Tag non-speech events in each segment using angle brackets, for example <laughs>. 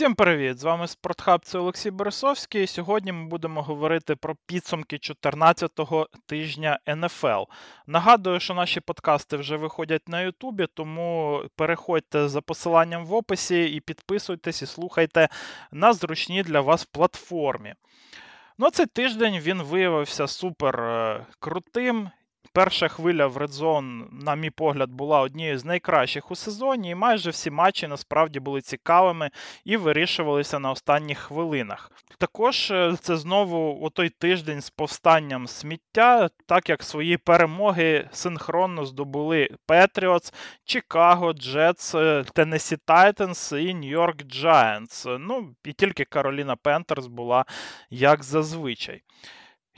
Всім привіт! З вами Спортхаб, це Олексій Борисовський. Сьогодні ми будемо говорити про підсумки 14-го тижня НФЛ. Нагадую, що наші подкасти вже виходять на Ютубі, тому переходьте за посиланням в описі і підписуйтесь і слухайте на зручній для вас платформі. Ну, цей тиждень він виявився супер е, крутим. Перша хвиля в Red Zone, на мій погляд, була однією з найкращих у сезоні, і майже всі матчі насправді були цікавими і вирішувалися на останніх хвилинах. Також е, це знову отой тиждень з повстанням сміття, так як свої перемоги синхронно здобули Patriots, Чикаго, Jets, Теннессі Titans і Нью-Йорк Giants. Ну і тільки Кароліна Panthers була як зазвичай.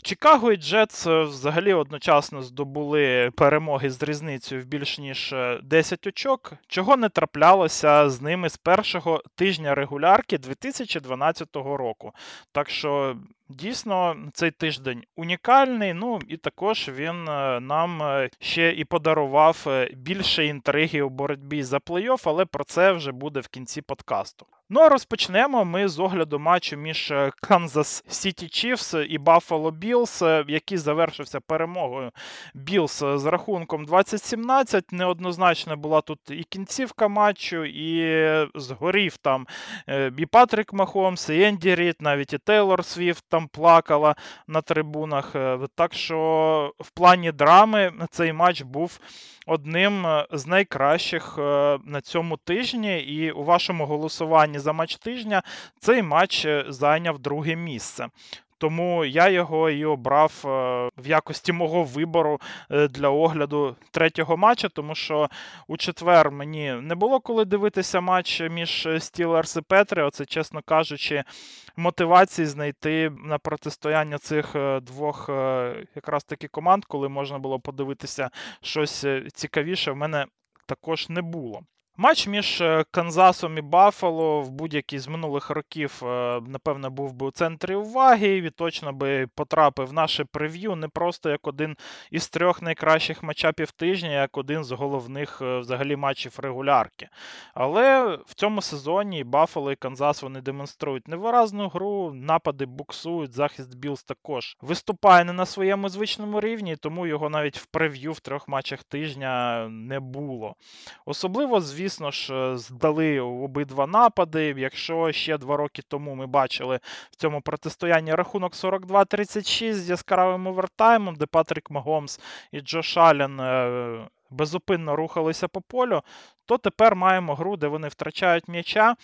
Чикаго і Jets е, взагалі одночасно здобули перемоги з різницею в більш ніж 10 е, очок, чого не траплялося з ними з першого тижня регулярки 2012 року. Так що Дійсно, цей тиждень унікальний. Ну і також він е, нам ще і подарував більше інтриги у боротьбі за плей-офф, але про це вже буде в кінці подкасту. Ну а розпочнемо ми з огляду матчу між Канзас Сіті Чіфс і Buffalo Білс, який завершився перемогою Білс з рахунком 2017. Неоднозначно була тут і кінцівка матчу, і згорів там е, і Патрік Махомс, і Енді Рід, навіть і Тейлор Свіфт там плакала на трибунах. Е, так що в плані драми цей матч був одним е, з найкращих е, на цьому тижні. І у вашому голосуванні за матч тижня цей матч зайняв друге місце. Тому я його і обрав в якості мого вибору для огляду третього матча, тому що у четвер мені не було коли дивитися матч між Стілерс і Петрі. Оце, чесно кажучи, мотивації знайти на протистояння цих е, двох е, якраз таки команд, коли можна було подивитися щось е, цікавіше, в мене також не було. Матч між е, Канзасом і Баффало в будь-який з минулих років, е, напевно, був би у центрі уваги і точно би потрапив в наше прев'ю не просто як один із трьох найкращих матчапів тижня, як один з головних е, взагалі матчів регулярки. Але в цьому сезоні Баффало і Канзас вони демонструють невиразну гру, напади буксують, захист Білс також виступає не на своєму звичному рівні, тому його навіть в прев'ю в трьох матчах тижня не було. Особливо, звісно, звісно ж, е, здали обидва напади. Якщо ще два роки тому ми бачили в цьому протистоянні рахунок 42-36 з яскравим овертаймом, де Патрік Магомс і Джош Аллен е, безупинно рухалися по полю, то тепер маємо гру, де вони втрачають м'яча,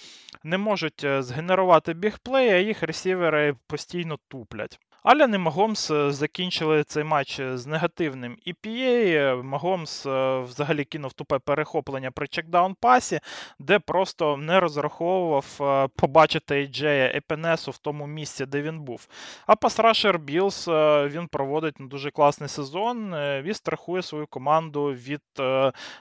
не можуть е, згенерувати бігплей, а їх ресівери постійно туплять. Ален і Магомс е, закінчили цей матч е, з негативним EPA. Магомс е, взагалі кинув тупе перехоплення при чекдаун пасі, де просто не розраховував побачити Ейджея Епенесу в тому місці, де він був. А pass rusher Bills він проводить дуже класний сезон і страхує свою команду від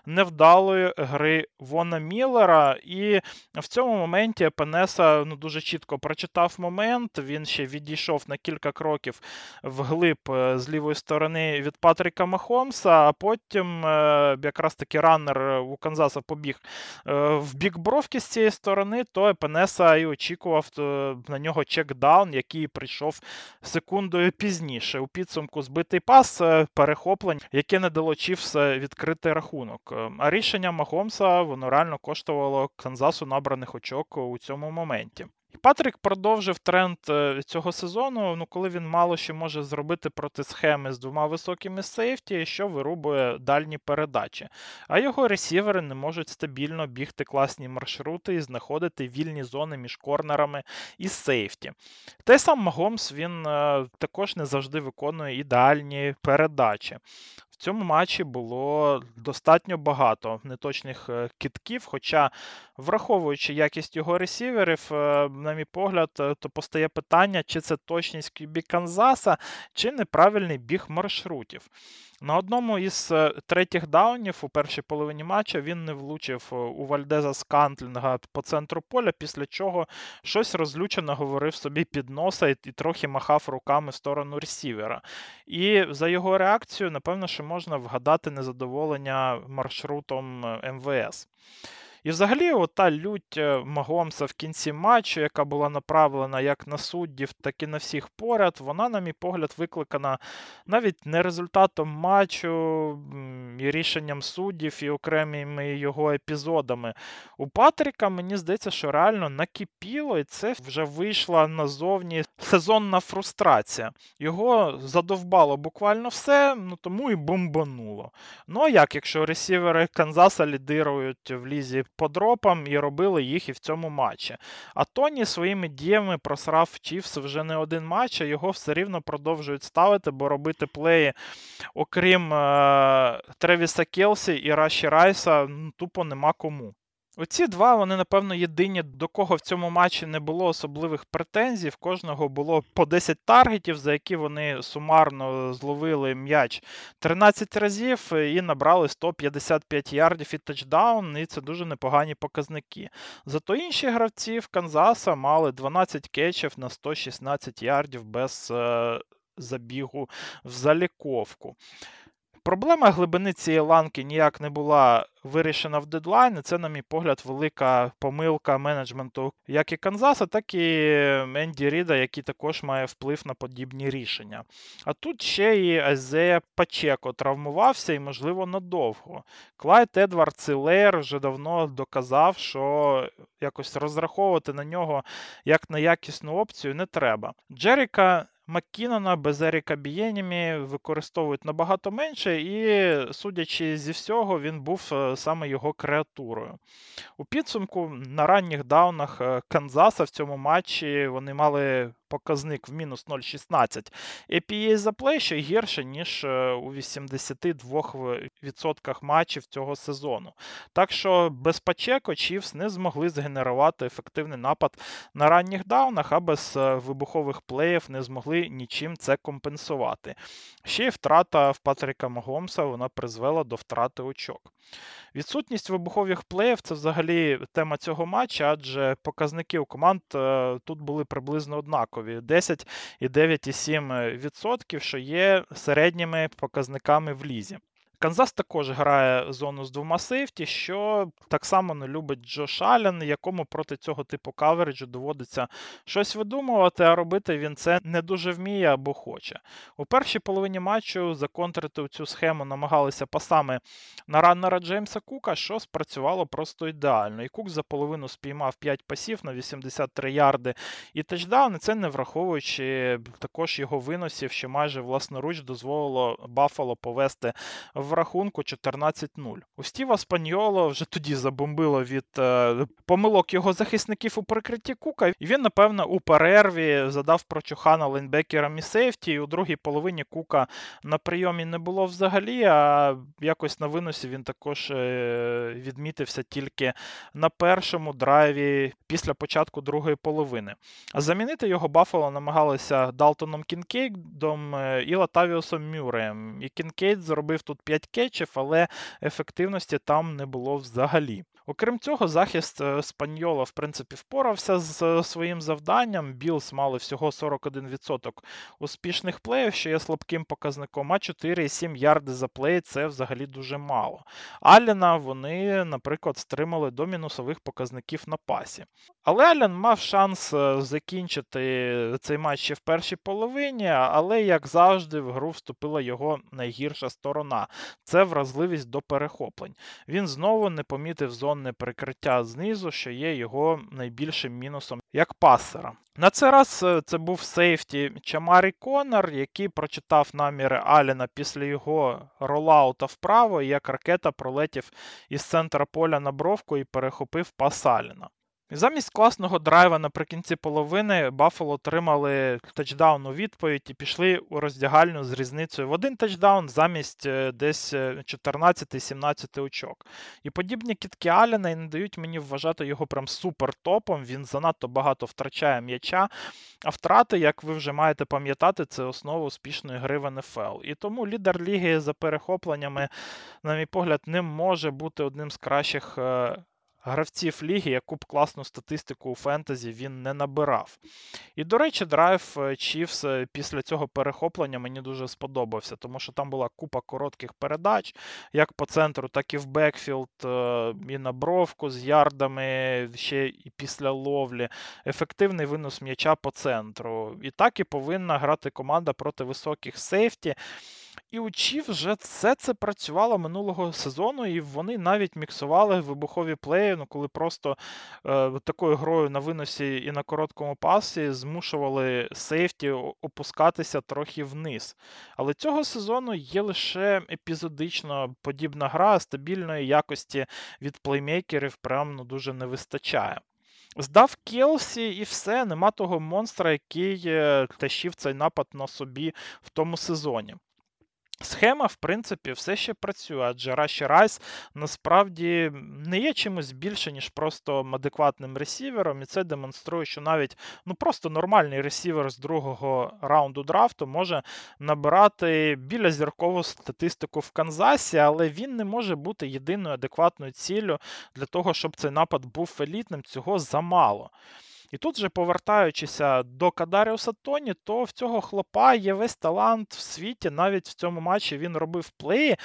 невдалої гри Вона Міллера. І в цьому моменті Епенеса ну, дуже чітко прочитав момент. Він ще відійшов на кілька кроків кроків вглиб е, з лівої сторони від Патріка Махомса, а потім е, якраз таки runner у Канзаса побіг е, в бік бровки з цієї сторони, то Епенеса і очікував на нього чекдаун, який прийшов секундою пізніше. У підсумку збитий пас, перехоплень, яке не дало Чіфс відкритий рахунок. А рішення Махомса воно реально коштувало Канзасу набраних очок у цьому моменті. Патрік продовжив тренд е, цього сезону, ну коли він мало що може зробити проти схеми з двома високими сейфті, що вирубує дальні передачі. А його ресівери не можуть стабільно бігти класні маршрути і знаходити вільні зони між корнерами і сейфті. Той сам Магомс він е, також не завжди виконує ідеальні передачі. В цьому матчі було достатньо багато неточних китків. кітків. Хоча, враховуючи якість його ресіверів, е, на мій погляд, е, то постає питання, чи це точність QB Канзаса, чи неправильний біг маршрутів. На одному із е, третіх даунів у першій половині матча він не влучив е, у Вальдеза Скантлінга по центру поля, після чого щось розлючено говорив собі під носа і, трохи махав руками в сторону ресівера. І за його реакцію, напевно, що можна вгадати незадоволення маршрутом е, МВС. І взагалі, ота лють е, Магомса в кінці матчу, яка була направлена як на суддів, так і на всіх поряд, вона, на мій погляд, викликана навіть не результатом матчу і рішенням суддів і окремими його епізодами. У Патріка, мені здається, що реально накипіло, і це вже вийшла назовні сезонна фрустрація. Його задовбало буквально все, ну тому і бомбануло. Ну а як, якщо ресівери Канзаса лідирують в лізі по дропам і робили їх і в цьому матчі. А Тоні своїми діями просрав Чіфс вже не один матч, а його все рівно продовжують ставити, бо робити плеї, окрім е- Тревіса Келсі і Раші Райса, ну, тупо нема кому. Оці два, вони, напевно, єдині, до кого в цьому матчі не було особливих претензій. В кожного було по 10 таргетів, за які вони сумарно зловили м'яч 13 разів і набрали 155 ярдів і тачдаун, і це дуже непогані показники. Зато інші гравці в Канзаса мали 12 кетчів на 116 ярдів без е, забігу в заліковку. Проблема глибини цієї ланки ніяк не була вирішена в дедлайн. і Це, на мій погляд, велика помилка менеджменту як і Канзаса, так і Енді Ріда, який також має вплив на подібні рішення. А тут ще і Айзея Пачеко травмувався і, можливо, надовго. Клайд Едвардс-Ілер вже давно доказав, що якось розраховувати на нього як на якісну опцію не треба. Джеріка Маккінона без Еріка Бієнімі використовують набагато менше, і, судячи зі всього, він був е, саме його креатурою. У підсумку на ранніх даунах е, Канзаса в цьому матчі вони мали показник в мінус 0,16 APA за плей ще гірше, ніж е, у 82% матчів цього сезону. Так що без Пачеко Чівс не змогли згенерувати ефективний напад на ранніх даунах, а без е, вибухових плеїв не змогли нічим це компенсувати. Ще й втрата в Патріка Магомса вона призвела до втрати очок. Відсутність вибухових плеїв це взагалі тема цього матча, адже показники у команд е, тут були приблизно однакові: 10 і 9,7%, що є середніми показниками в лізі. Канзас також грає зону з двома сейфті, що так само не любить Джош Аллен, якому проти цього типу кавереджу доводиться щось видумувати, а робити він це не дуже вміє або хоче. У першій половині матчу законтрити цю схему намагалися пасами на раннера Джеймса Кука, що спрацювало просто ідеально. І Кук за половину спіймав 5 пасів на 83 ярди і тачдаун, і це не враховуючи також його виносів, що майже власноруч дозволило Баффало повести в в рахунку 14-0. У Стіва Спаньоло вже тоді забомбило від е, помилок його захисників у прикритті Кука. І він, напевно, у перерві задав прочухана лейнбекерам і сейфті. І у другій половині Кука на прийомі не було взагалі, а якось на виносі він також е, відмітився тільки на першому драйві після початку другої половини. А замінити його Баффало намагалися Далтоном Кінкейдом е, і Латавіусом Мюреєм. І Кінкейд зробив тут 5 5 кетчів, але ефективності там не було взагалі. Окрім цього, захист е, Спаньола, в принципі, впорався з е, своїм завданням. Bills мали всього 41% успішних плеїв, що є слабким показником, а 4,7 ярди за плей це взагалі дуже мало. Аллена вони, наприклад, стримали до мінусових показників на пасі. Але Аллен мав шанс е, закінчити цей матч ще в першій половині, але, як завжди, в гру вступила його найгірша сторона це вразливість до перехоплень. Він знову не помітив зонне прикриття знизу, що є його найбільшим мінусом як пасера. На цей раз е, це був сейфті Чамарі Конор, який прочитав наміри Аліна після його ролаута вправо, і як ракета пролетів із центра поля на бровку і перехопив пас Аліна. Замість класного драйва наприкінці половини Баффало отримали тачдаун у відповідь і пішли у роздягальню з різницею в один тачдаун замість е, десь 14-17 е, очок. І подібні кітки Аліна і не дають мені вважати його прям супер топом. Він занадто багато втрачає м'яча. А втрати, як ви вже маєте пам'ятати, це основа успішної гри в НФЛ. І тому лідер ліги за перехопленнями, на мій погляд, не може бути одним з кращих. Е, гравців ліги, яку б класну статистику у фентезі він не набирав. І, до речі, драйв Chiefs після цього перехоплення мені дуже сподобався, тому що там була купа коротких передач, як по центру, так і в backfield, е, і на бровку з ярдами ще і після ловлі. Ефективний винос м'яча по центру. І так і повинна грати команда проти високих safety. І у Чіф вже все це працювало минулого сезону, і вони навіть міксували вибухові плеї, ну коли просто е, такою грою на виносі і на короткому пасі змушували сейфті опускатися трохи вниз. Але цього сезону є лише епізодично подібна гра, стабільної якості від плеймейкерів прям ну, дуже не вистачає. Здав Келсі і все, нема того монстра, який е, тащив цей напад на собі в тому сезоні. Схема, в принципі, все ще працює, адже Раші Райс насправді не є чимось більше, ніж просто адекватним ресівером, і це демонструє, що навіть ну просто нормальний ресівер з другого раунду драфту може набирати білязіркову статистику в Канзасі, але він не може бути єдиною адекватною ціллю для того, щоб цей напад був елітним. Цього замало. І тут же, повертаючися до Кадаріуса Тоні, то в цього хлопа є весь талант в світі. Навіть в цьому матчі він робив плеї,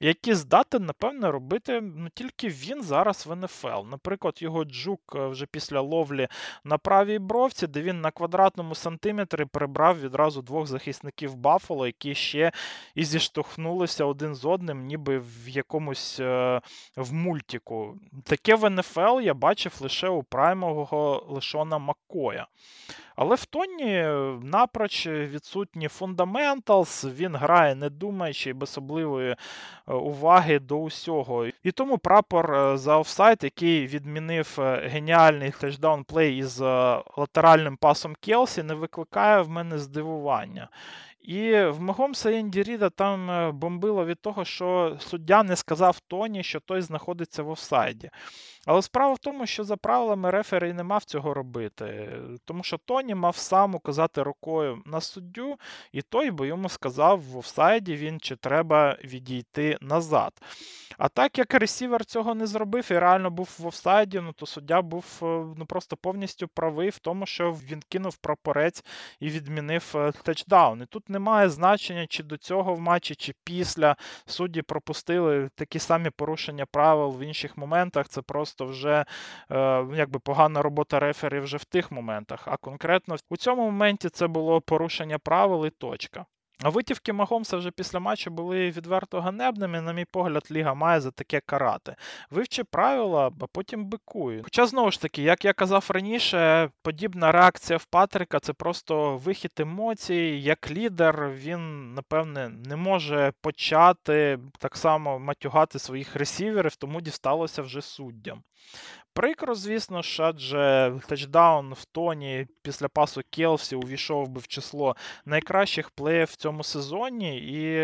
які здатен, напевне, робити ну, тільки він зараз в НФЛ. Наприклад, його джук е, вже після ловлі на правій бровці, де він на квадратному сантиметрі прибрав відразу двох захисників Баффало, які ще і зіштовхнулися один з одним, ніби в якомусь е, в мультику. Таке в НФЛ я бачив лише у праймового лишона Джона Маккоя. Але в Тоні е, напроч відсутні фундаменталс, він грає не думаючи і без особливої е, уваги до усього. І тому прапор е, за офсайд, який відмінив геніальний тачдаун плей із латеральним пасом Келсі, не викликає в мене здивування. І в Магомса Енді Ріда там бомбило від того, що суддя не сказав Тоні, що той знаходиться в офсайді. Але справа в тому, що за правилами рефері не мав цього робити, тому що Тоні мав сам указати рукою на суддю, і той би йому сказав в офсайді він чи треба відійти назад. А так як ресівер цього не зробив і реально був в офсайді, ну то суддя був е, ну просто повністю правий в тому, що він кинув прапорець і відмінив е, тачдаун. І тут немає значення, чи до цього в матчі, чи після судді пропустили такі самі порушення правил в інших моментах. Це просто просто вже е, якби погана робота рефері вже в тих моментах. А конкретно у цьому моменті це було порушення правил і точка. Витівки Магомса вже після матчу були відверто ганебними. На мій погляд, Ліга має за таке карати. Вивчи правила, а потім бикуй. Хоча, знову ж таки, як я казав раніше, подібна реакція в Патрика це просто вихід емоцій. Як лідер, він, напевне, не може почати так само матюгати своїх ресіверів, тому дісталося вже суддям. Прикро, звісно ж, адже тачдаун в тоні після пасу Келсі увійшов би в число найкращих плеїв в цьому сезоні. І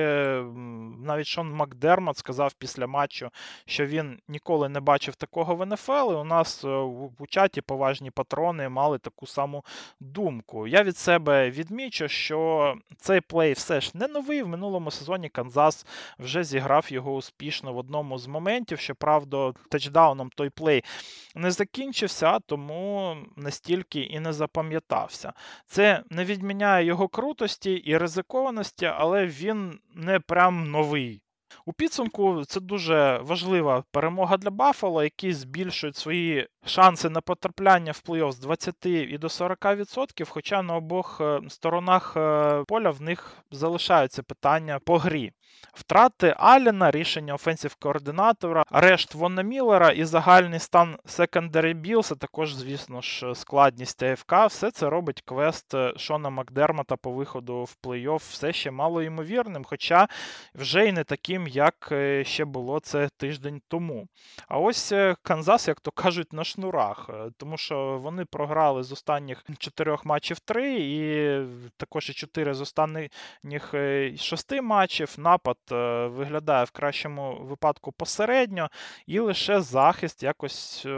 навіть Шон Макдермот сказав після матчу, що він ніколи не бачив такого в НФЛ. І у нас е, у чаті поважні патрони мали таку саму думку. Я від себе відмічу, що цей плей все ж не новий. В минулому сезоні Канзас вже зіграв його успішно в одному з моментів. Щоправда, тачдауном той плей не закінчився, тому настільки і не запам'ятався. Це не відміняє його крутості і ризикованості, але він не прям новий. У підсумку це дуже важлива перемога для Баффало, які збільшують свої шанси на потрапляння в плей-офф з 20 і до 40%, хоча на обох е, сторонах е, поля в них залишаються питання по грі. Втрати Аліна, рішення офенсів-координатора, арешт Вонна Міллера і загальний стан секондарі а також, звісно ж, складність АФК, все це робить квест е, Шона Макдермата по виходу в плей-офф все ще мало ймовірним, хоча вже й не таким, як ще було це тиждень тому. А ось Канзас, як то кажуть, на шнурах, е, тому що вони програли з останніх чотирьох матчів три, і також і чотири з останніх е, шести матчів. Напад напад е, виглядає в кращому випадку посередньо, і лише захист якось е,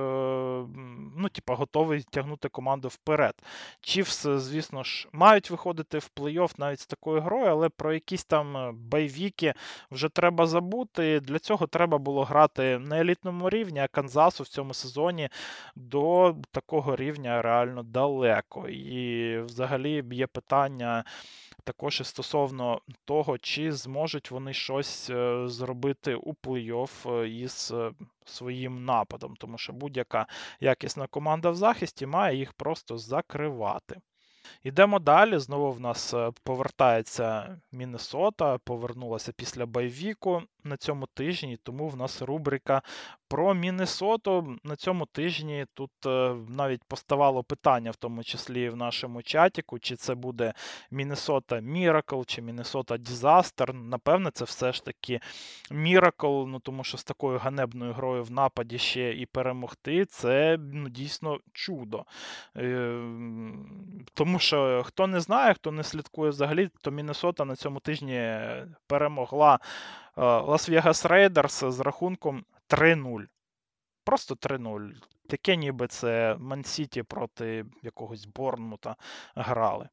ну, типа, готовий тягнути команду вперед. Чівс, звісно ж, мають виходити в плей-офф навіть з такою грою, але про якісь там байвіки вже треба забути. Для цього треба було грати на елітному рівні, а Канзасу в цьому сезоні до такого рівня реально далеко. І взагалі є питання також і стосовно того, чи зможуть вони щось е, зробити у плей-офф е, із е, своїм нападом, тому що будь-яка якісна команда в захисті має їх просто закривати. Ідемо далі. Знову в нас повертається Міннесота, повернулася після Байвіку на цьому тижні, тому в нас рубрика про Міннесоту. На цьому тижні тут е, навіть поставало питання, в тому числі в нашому чатіку, чи це буде Міннесота Міракл, чи Міннесота Дізастер. Напевне, це все ж таки Міракл, ну тому що з такою ганебною грою в нападі ще і перемогти, це ну, дійсно чудо. Е, тому що хто не знає, хто не слідкує взагалі, то Міннесота на цьому тижні перемогла Лас-Вегас Рейдерс з рахунком 3-0. Просто 3-0. Таке ніби це Ман-Сіті проти якогось Борнмута грали.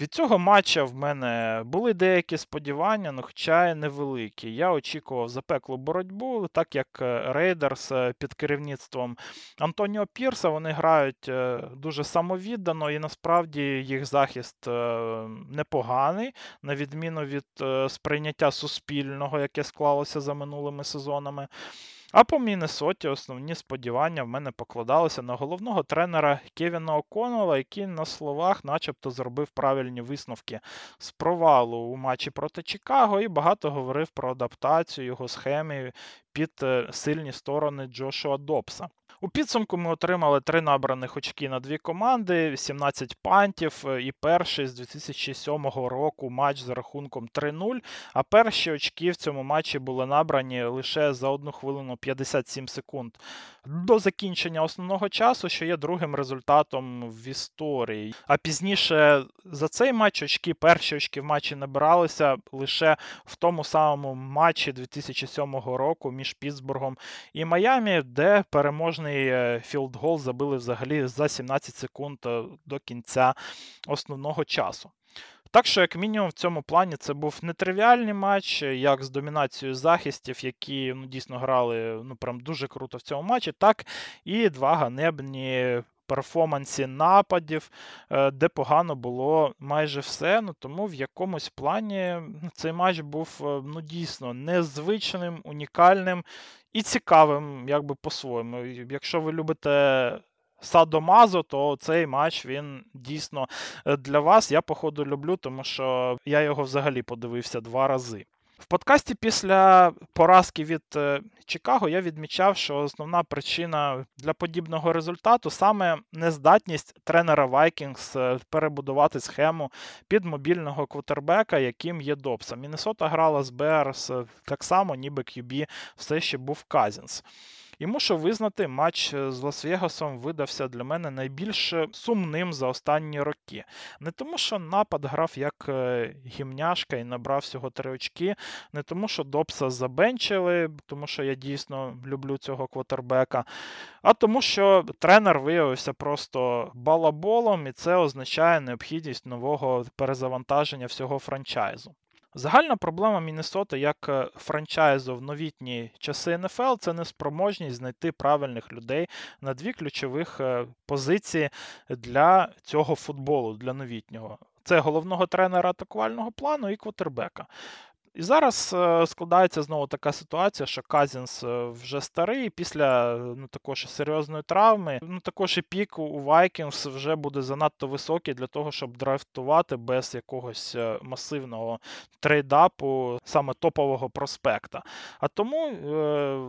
Від цього матча в мене були деякі сподівання, ну, хоча й невеликі. Я очікував запеклу боротьбу, так як Рейдерс е, під керівництвом Антоніо Пірса вони грають е, дуже самовіддано, і насправді їх захист е, непоганий, на відміну від сприйняття суспільного, яке склалося за минулими сезонами. А по Міннесоті основні сподівання в мене покладалися на головного тренера Кевіна Оконнелла, який на словах начебто зробив правильні висновки з провалу у матчі проти Чикаго і багато говорив про адаптацію його схеми під е, сильні сторони Джошуа Добса. У підсумку ми отримали три набраних очки на дві команди, 17 пантів е, і перший з 2007 року матч за рахунком 3-0. А перші очки в цьому матчі були набрані лише за 1 хвилину 57 секунд до закінчення основного часу, що є другим результатом в історії. А пізніше за цей матч очки, перші очки в матчі набиралися лише в тому самому матчі 2007 року між Пітсбургом і Майамі, де переможний е, філдгол забили взагалі за 17 секунд е, до кінця основного часу. Так що, як мінімум, в цьому плані це був нетривіальний матч, як з домінацією захистів, які ну, дійсно грали ну, прям дуже круто в цьому матчі, так і два ганебні перформансі нападів, е, де погано було майже все. Ну, Тому в якомусь плані цей матч був е, ну, дійсно незвичним, унікальним і цікавим, якби по-своєму. Якщо ви любите. Садомазо, то цей матч він дійсно е, для вас. Я, походу, люблю, тому що я його взагалі подивився два рази. В подкасті після поразки від е, Чикаго я відмічав, що основна причина для подібного результату саме нездатність тренера Вайкінгс перебудувати схему під мобільного квотербека, яким є Добса. Міннесота грала з Берс так само, ніби QB все ще був Казінс. І мушу визнати, матч е, з Лас-Вегасом видався для мене найбільш сумним за останні роки. Не тому, що напад грав як е, гімняшка і набрав всього три очки, не тому, що Добса забенчили, тому що я дійсно люблю цього квотербека, а тому, що тренер виявився просто балаболом, і це означає необхідність нового перезавантаження всього франчайзу. Загальна проблема Міннесоти як е, франчайзу в новітні часи НФЛ це неспроможність знайти правильних людей на дві ключових е, позиції для цього футболу, для новітнього. Це головного тренера атакувального плану і квотербека. І зараз е, складається знову така ситуація, що Казінс е, вже старий, після ну, також серйозної травми. Ну, також і пік у Vikings вже буде занадто високий для того, щоб драфтувати без якогось е, масивного трейдапу, саме топового проспекта. А тому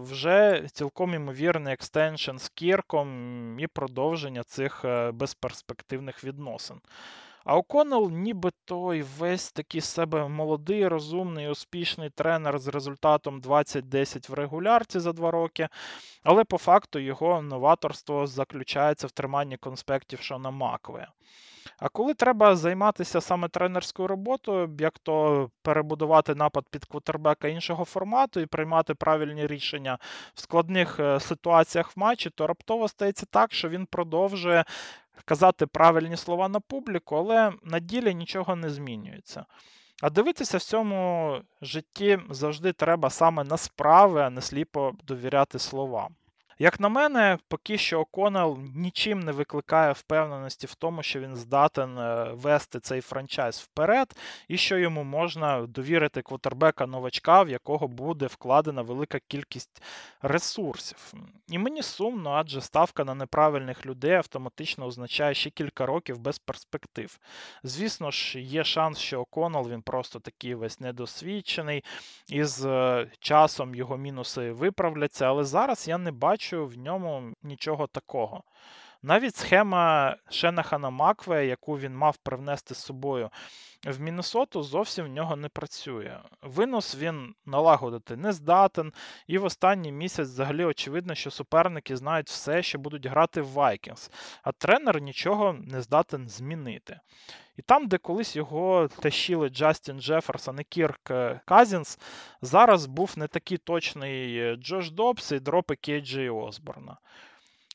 вже цілком імовірний extension з Кірком і продовження цих безперспективних відносин. А О'Коннелл ніби той весь такий себе молодий, розумний, успішний тренер з результатом 20-10 в регулярці за два роки. Але по факту його новаторство заключається в триманні конспектів Шона Маквея. А коли треба займатися саме тренерською роботою, як то перебудувати напад під квотербека іншого формату і приймати правильні рішення в складних е, ситуаціях в матчі, то раптово стається так, що він продовжує казати правильні слова на публіку, але на ділі нічого не змінюється. А дивитися в цьому житті завжди треба саме на справи, а не сліпо довіряти словам. Як на мене, поки що Оконел нічим не викликає впевненості в тому, що він здатен е, вести цей франчайз вперед, і що йому можна довірити квотербека новачка, в якого буде вкладена велика кількість ресурсів. І мені сумно, адже ставка на неправильних людей автоматично означає ще кілька років без перспектив. Звісно ж, є шанс, що Оконел він просто такий весь недосвідчений, і з е, часом його мінуси виправляться, але зараз я не бачу бачу в ньому нічого такого. Навіть схема Шенахана Макве, яку він мав привнести з собою в Міннесоту, зовсім в нього не працює. Винос він налагодити не здатен, і в останній місяць взагалі очевидно, що суперники знають все, що будуть грати в Вайкінгс, а тренер нічого не здатен змінити. І там, де колись його тащили Джастін Джеферсон і Кірк е, Казінс, зараз був не такий точний е, Джош Добс і дропи Кейджі Осборна.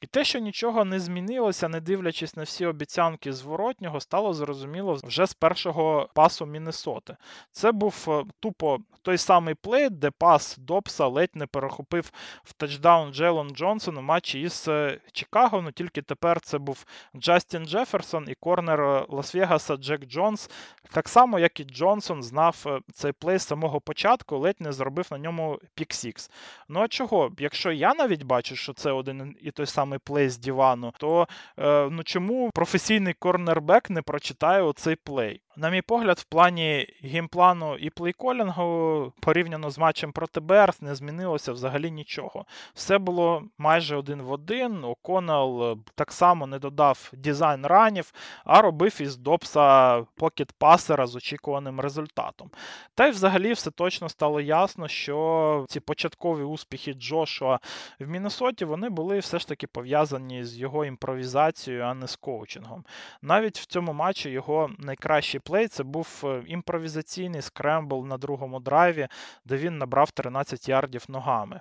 І те, що нічого не змінилося, не дивлячись на всі обіцянки зворотнього, стало зрозуміло вже з першого пасу Міннесоти. Це був е, тупо той самий play, де пас Добса ледь не перехопив в тачдаун Джейлон Джонсон у матчі із е, Чикаго. Ну тільки тепер це був Джастін Джеферсон і корнер е, Лас-Вегаса Джек Джонс. Так само, як і Джонсон знав цей play з самого початку, ледь не зробив на ньому pick-six. Ну а чого? Якщо я навіть бачу, що це один і той самий самий play з дивану, то е, ну чому професійний корнербек не прочитає оцей play? На мій погляд, в плані геймплану і плейколінгу порівняно з матчем проти Берс не змінилося взагалі нічого. Все було майже один в один. Оконел так само не додав дизайн ранів, а робив із Добса покет пасера з очікуваним результатом. Та й взагалі все точно стало ясно, що ці початкові успіхи Джошуа в Міннесоті вони були все ж таки пов'язані з його імпровізацією, а не з коучингом. Навіть в цьому матчі його найкращий плей це був е, імпровізаційний скрембл на другому драйві, де він набрав 13 ярдів ногами.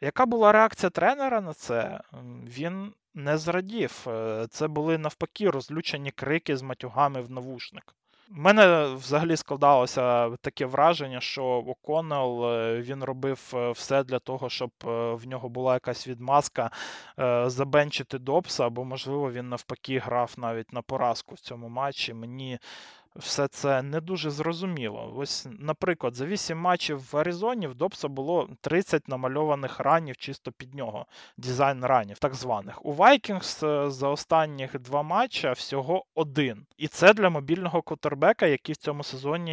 Яка була реакція тренера на це? Він не зрадів. Е, це були навпаки розлючені крики з матюгами в навушник. У мене взагалі складалося таке враження, що Оконел е, він робив все для того, щоб в нього була якась відмазка забенчити Добса, або, можливо, він навпаки грав навіть на поразку в цьому матчі. Мені все це не дуже зрозуміло. Ось, наприклад, за 8 матчів в Аризоні в Добса було 30 намальованих ранів чисто під нього, дизайн ранів, так званих. У Вайкінгс за останніх два матча всього один. І це для мобільного квотербека, який в цьому сезоні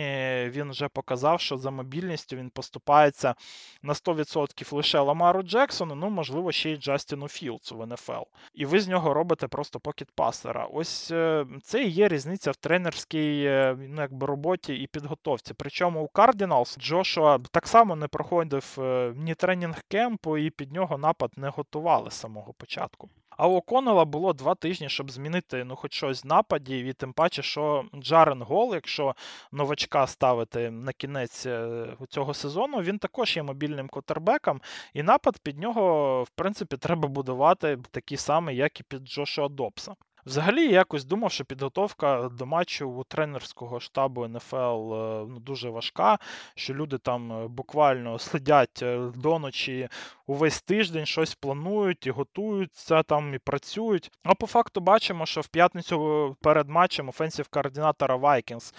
він вже показав, що за мобільністю він поступається на 100% лише Ламару Джексону, ну, можливо, ще й Джастіну Філдсу в НФЛ. І ви з нього робите просто покет-пасера. Ось е, це і є різниця в тренерській ну, якби роботі і підготовці. Причому у Cardinals Джошуа так само не проходив е, ні тренінг кемпу, і під нього напад не готували з самого початку. А у Оконела було два тижні, щоб змінити ну, хоч щось нападі, і тим паче, що Джарен Гол, якщо новачка ставити на кінець е, цього сезону, він також є мобільним котербеком, і напад під нього, в принципі, треба будувати такий самий, як і під Джошуа Добса. Взагалі, якось думав, що підготовка до матчу у тренерського штабу НФЛ е, ну, дуже важка, що люди там е, буквально <laughs> сидять е, до ночі увесь тиждень, щось планують і готуються там і працюють. А по факту бачимо, що в п'ятницю перед матчем офенсів координатора Vikings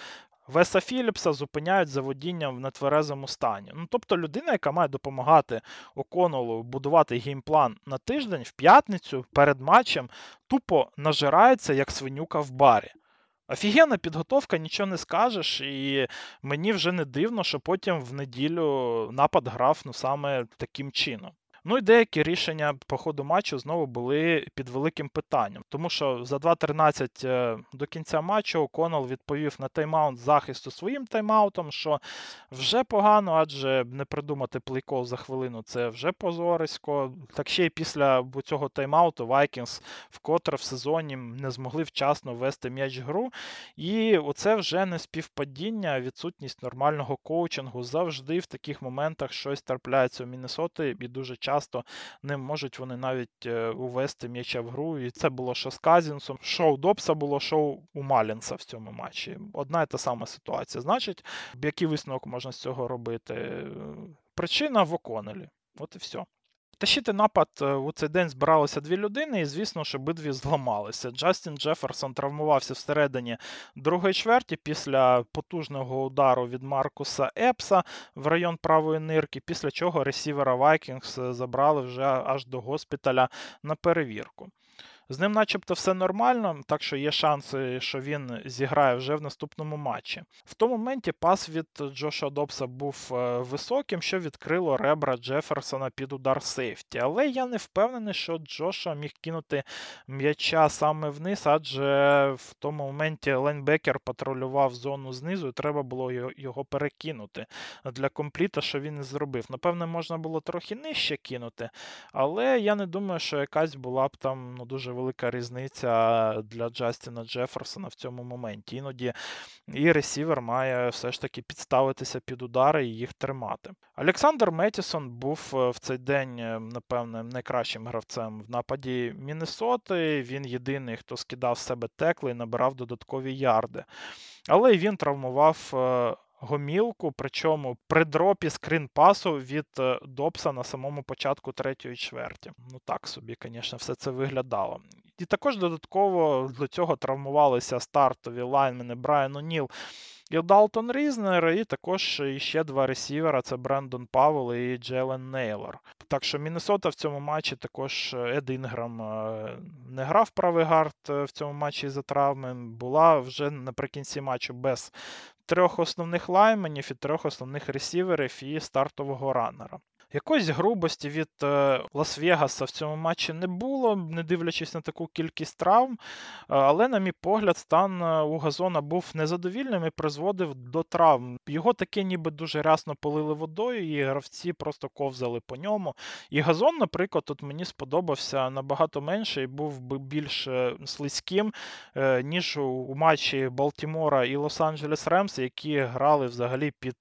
Веса Філіпса зупиняють за водінням в нетверезому стані. Ну, Тобто людина, яка має допомагати Оконолу будувати геймплан на тиждень в п'ятницю перед матчем, тупо нажирається як свинюка в барі. Офігенна підготовка, нічого не скажеш, і мені вже не дивно, що потім в неділю напад грав ну, саме таким чином. Ну і деякі рішення по ходу матчу знову були під великим питанням, тому що за 2.13 е, до кінця матчу Конол відповів на тайм-аут захисту своїм тайм-аутом, що вже погано, адже не придумати плейкол за хвилину це вже позорисько. Так ще й після цього тайм-ауту Vikings вкотре в сезоні не змогли вчасно ввести м'яч гру. І оце вже не співпадіння, відсутність нормального коучингу. Завжди в таких моментах щось трапляється у Міннесоти, і дуже часто не можуть вони навіть е, увести м'яча в гру. І це було що з Казінсом. Шоу Добса було шоу у Малінса в цьому матчі. Одна і та сама ситуація. Значить, який висновок можна з цього робити? Причина в Оконелі. От і все. Тащити напад е, у цей день збиралися дві людини, і, звісно, ж, обидві зламалися. Джастін Джеферсон травмувався всередині другої чверті після потужного удару від Маркуса Епса в район правої нирки, після чого ресівера Вайкінгс забрали вже аж до госпіталя на перевірку. З ним, начебто, все нормально, так що є шанси, що він зіграє вже в наступному матчі. В тому моменті пас від Джоша Добса був е, високим, що відкрило ребра Джеферсона під удар сейфті. Але я не впевнений, що Джоша міг кинути м'яча саме вниз, адже в тому моменті лайнбекер патрулював зону знизу, і треба було його перекинути для компліта, що він і зробив. Напевне, можна було трохи нижче кинути, але я не думаю, що якась була б там ну, дуже велика різниця для Джастіна Джеферсона в цьому моменті. Іноді і ресівер має все ж таки підставитися під удари і їх тримати. Олександр Метісон був е, в цей день, е, напевне, найкращим гравцем в нападі Міннесоти. Він єдиний, хто скидав з себе текли і набирав додаткові ярди. Але він травмував. Е, гомілку, причому при дропі скрін-пасу від е, Добса на самому початку третьої чверті. Ну так собі, звісно, все це виглядало. І також додатково до цього травмувалися стартові лайнмени Брайан О'Ніл і Далтон Різнер, і також ще два ресівера це Брендон Пауелл і Джелен Нейлор. Так що Міннесота в цьому матчі також Ед Інграм е, не грав правий гард е, в цьому матчі за травми. Була вже наприкінці матчу без трьох основних лайнменів і трьох основних ресіверів і стартового раннера. Якоїсь грубості від е, Лас-Вегаса в цьому матчі не було, не дивлячись на таку кількість травм. Е, але, на мій погляд, стан е, у Газона був незадовільним і призводив до травм. Його таки ніби дуже рясно полили водою, і гравці просто ковзали по ньому. І газон, наприклад, тут мені сподобався набагато менше і був би більш слизьким, ніж у матчі Балтімора і Лос-Анджелес Ремс, які грали взагалі під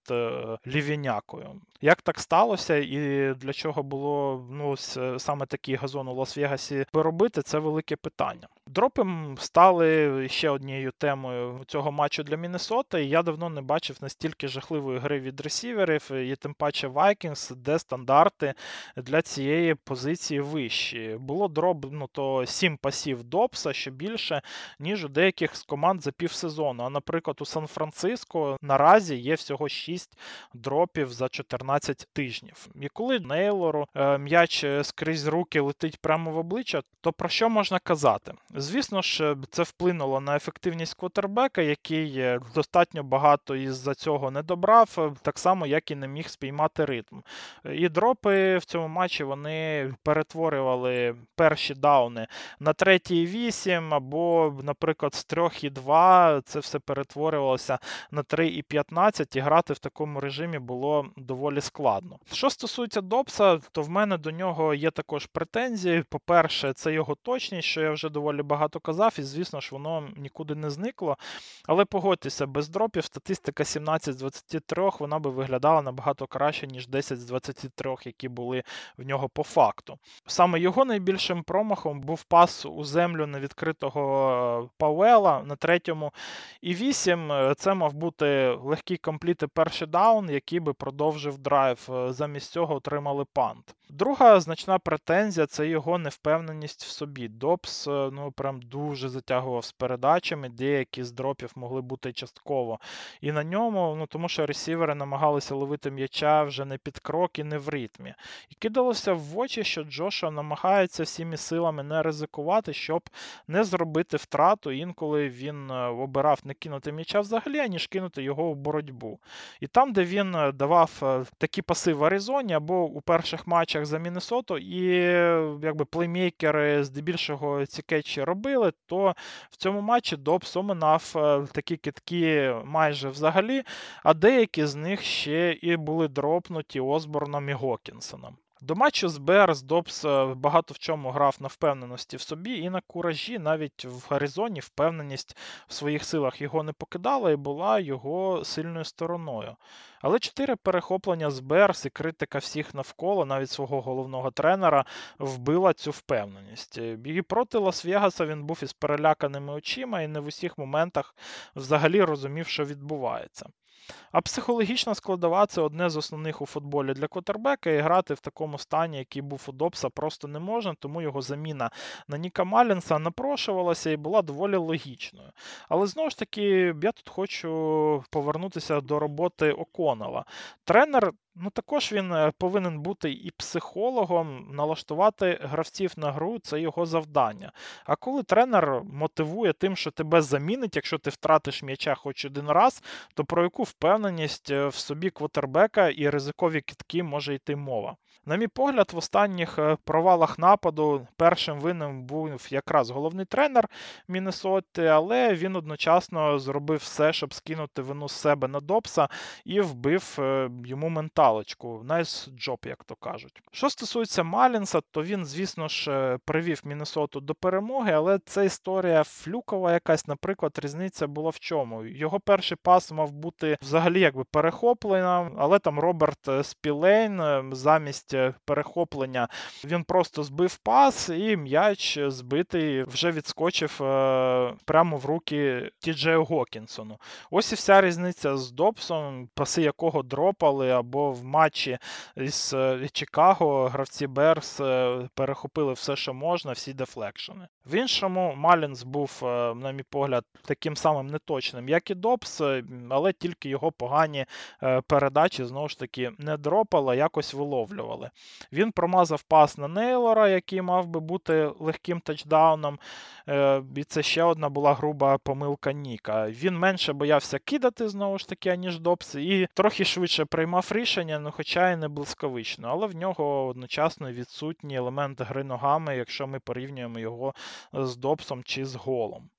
лівінякою. Як так сталося, і для чого було ну, саме такий газон у Лас-Вегасі робити, це велике питання. Дропи стали ще однією темою цього матчу для Міннесоти, я давно не бачив настільки жахливої гри від ресіверів, і тим паче Vikings, де стандарти для цієї позиції вищі. Було дроп ну, то 7 пасів Добса, що більше, ніж у деяких з команд за півсезону. А, наприклад, у Сан-Франциско наразі є всього 6 дропів за 14 тижнів. І коли Нейлору е, м'яч е, скрізь руки летить прямо в обличчя, то про що можна казати? Звісно ж, це вплинуло на ефективність квотербека, який достатньо багато із-за цього не добрав, так само, як і не міг спіймати ритм. І дропи в цьому матчі вони перетворювали перші дауни на третій і вісім, або, наприклад, з трьох і два це все перетворювалося на 3 і 15, і грати в такому режимі було доволі складно. Що стосується Добса, то в мене до нього є також претензії. По-перше, це його точність, що я вже доволі багато казав, і звісно ж, воно нікуди не зникло. Але погодьтеся, без дропів статистика 17 з 23 вона би виглядала набагато краще, ніж 10 з 23, які були в нього по факту. Саме його найбільшим промахом був пас у землю невідкритого Пауела на третьому. І 8 це мав бути легкий компліт і перший даун, який би продовжив драйв. Замість цього отримали пант. Друга значна претензія це його невпевненість в собі. Добс ну, прям дуже затягував з передачами, деякі з дропів могли бути частково. І на ньому, ну тому що ресівери намагалися ловити м'яча вже не під крок і не в ритмі. І кидалося в очі, що Джоша намагається всіми силами не ризикувати, щоб не зробити втрату. Інколи він е, обирав не кинути м'яча взагалі, аніж кинути його в боротьбу. І там, де він е, давав е, такі паси в Аризоні або у перших матчах за Міннесоту, і якби плеймейкери здебільшого ці кетчі робили, то в цьому матчі Добс оминав такі китки майже взагалі, а деякі з них ще і були дропнуті Осборном і Гокінсоном. До матчу з Берс Добс е, багато в чому грав на впевненості в собі, і на куражі навіть в Гаризоні впевненість в своїх силах його не покидала і була його сильною стороною. Але чотири перехоплення з Берс і критика всіх навколо, навіть свого головного тренера, вбила цю впевненість. І проти Лас-Вегаса він був із переляканими очима і не в усіх моментах взагалі розумів, що відбувається. А психологічна складова це одне з основних у футболі для Котербека, і грати в такому стані, який був у Добса, просто не можна, тому його заміна на Ніка Малінса напрошувалася і була доволі логічною. Але знову ж таки, я тут хочу повернутися до роботи Оконова. Тренер Ну, також він е, повинен бути і психологом, налаштувати гравців на гру це його завдання. А коли тренер мотивує тим, що тебе замінить, якщо ти втратиш м'яча хоч один раз, то про яку впевненість е, в собі квотербека і ризикові кітки може йти мова? На мій погляд, в останніх е, провалах нападу першим винним був якраз головний тренер Міннесоти, але він одночасно зробив все, щоб скинути вину з себе на Добса і вбив йому ментал галочку. Nice job, як то кажуть. Що стосується Малінса, то він, звісно ж, е, привів Міннесоту до перемоги, але це історія флюкова якась, наприклад, різниця була в чому. Його перший пас мав бути взагалі якби перехоплена, але там Роберт е, Спілейн е, замість перехоплення він просто збив пас, і м'яч збитий вже відскочив прямо в руки Тіджею Гокінсону. Ось і вся різниця з Добсом, паси якого дропали або в матчі з е, Чикаго гравці Берс е, перехопили все, що можна, всі дефлекшени. В іншому, Малінс був, е, на мій погляд, таким самим неточним, як і Добс, але тільки його погані передачі знову ж таки не дропали, якось виловлювали. Він промазав пас на Нейлора, який мав би бути легким тачдауном. І це ще одна була груба помилка Ніка. Він менше боявся кидати, знову ж таки, аніж Добс, і трохи швидше приймав рішення рішення, ну хоча і не блискавично, але в нього одночасно відсутній елемент гри ногами, якщо ми порівнюємо його з Добсом чи з голом.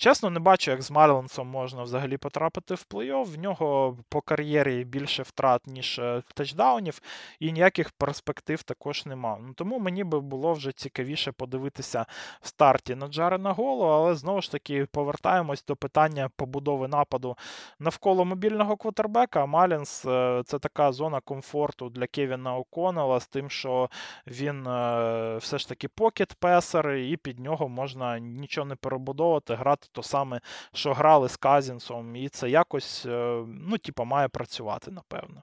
Чесно, не бачу, як з Малленсом можна взагалі потрапити в плей-офф. В нього по кар'єрі більше втрат, ніж е, тачдаунів, і ніяких перспектив також нема. Ну, Тому мені би було вже цікавіше подивитися в старті на Джарена Голла, але знову ж таки повертаємось до питання побудови нападу навколо мобільного квотербека. Малленс е, це така зона комфорту для Кевіна О'Коннелла з тим, що він е, все ж таки pocket passer, і під нього можна нічого не перебудовувати, грати то саме, що грали з Казінсом, і це якось, е, ну, типу, має працювати, напевно.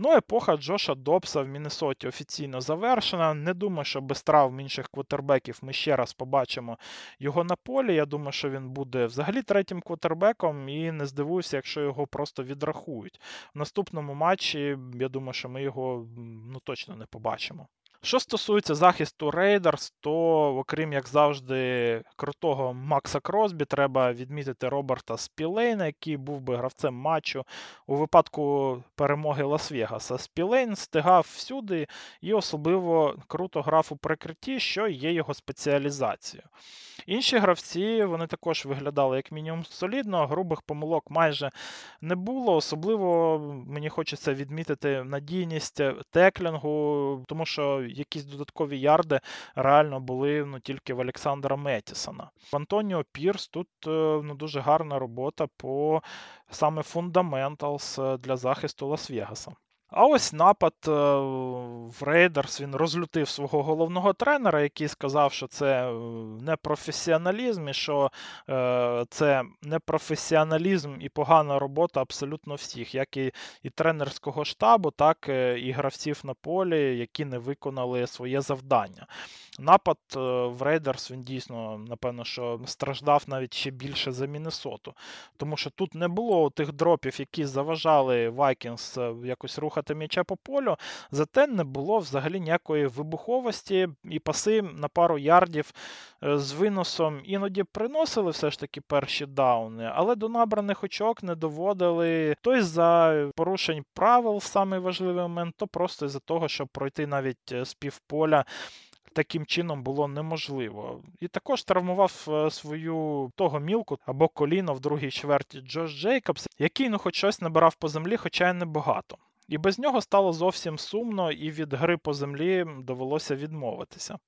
Ну, епоха Джоша Добса в Міннесоті офіційно завершена. Не думаю, що без травм інших квотербеків ми ще раз побачимо його на полі. Я думаю, що він буде взагалі третім квотербеком, і не здивуюся, якщо його просто відрахують. В наступному матчі, я думаю, що ми його ну, точно не побачимо. Що стосується захисту Рейдерс, то, окрім, як завжди, крутого Макса Кросбі, треба відмітити Роберта Спілейна, який був би гравцем матчу у випадку перемоги Лас-Вегаса. Спілейн стигав всюди і особливо круто грав у прикритті, що є його спеціалізацією. Інші гравці вони також виглядали як мінімум солідно, грубих помилок майже не було. Особливо мені хочеться відмітити надійність теклінгу, тому що якісь додаткові ярди реально були ну, тільки в Олександра Метісона. В Антоніо Пірс тут е, ну, дуже гарна робота по саме фундаменталс для захисту Лас-Вегаса. А ось напад е, в Рейдерс він розлютив свого головного тренера, який сказав, що це непрофесіоналізм, не професіоналізм, і що е, це непрофесіоналізм і погана робота абсолютно всіх, як і і тренерського штабу, так і гравців на полі, які не виконали своє завдання. Напад е, в Рейдерс він дійсно, напевно, що страждав навіть ще більше за Міннесоту. Тому що тут не було тих дропів, які заважали Вайкінс якось рухати м'яча по полю. Зате не було взагалі ніякої вибуховості і паси на пару ярдів е, з виносом іноді приносили все ж таки перші дауни, але до набраних очок не доводили то за порушень правил, самий важливий момент, то просто із-за того, щоб пройти навіть е, з півполя таким чином було неможливо. І також травмував е, свою того мілку або коліно в другій чверті Джош Джейкобс, який ну хоч щось набирав по землі, хоча й небагато. І без нього стало зовсім сумно, і від гри по землі довелося відмовитися.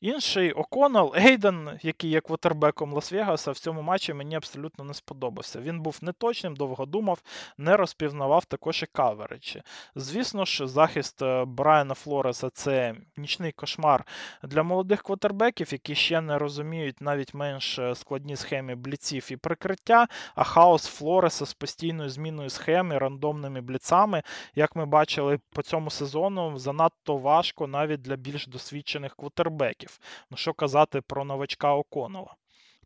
Інший О'Коннелл, Ейден, який є квотербеком Лас-Вегаса, в цьому матчі мені абсолютно не сподобався. Він був неточним, довго думав, не розпізнавав також і каверичі. Звісно ж, захист е, Брайана Флореса це нічний кошмар для молодих квотербеків, які ще не розуміють навіть менш е, складні схеми бліців і прикриття, а хаос Флореса з постійною зміною схеми, рандомними бліцами, як ми бачили по цьому сезону, занадто важко навіть для більш досвідчених квотербеків. Ну що казати про новачка Оконова?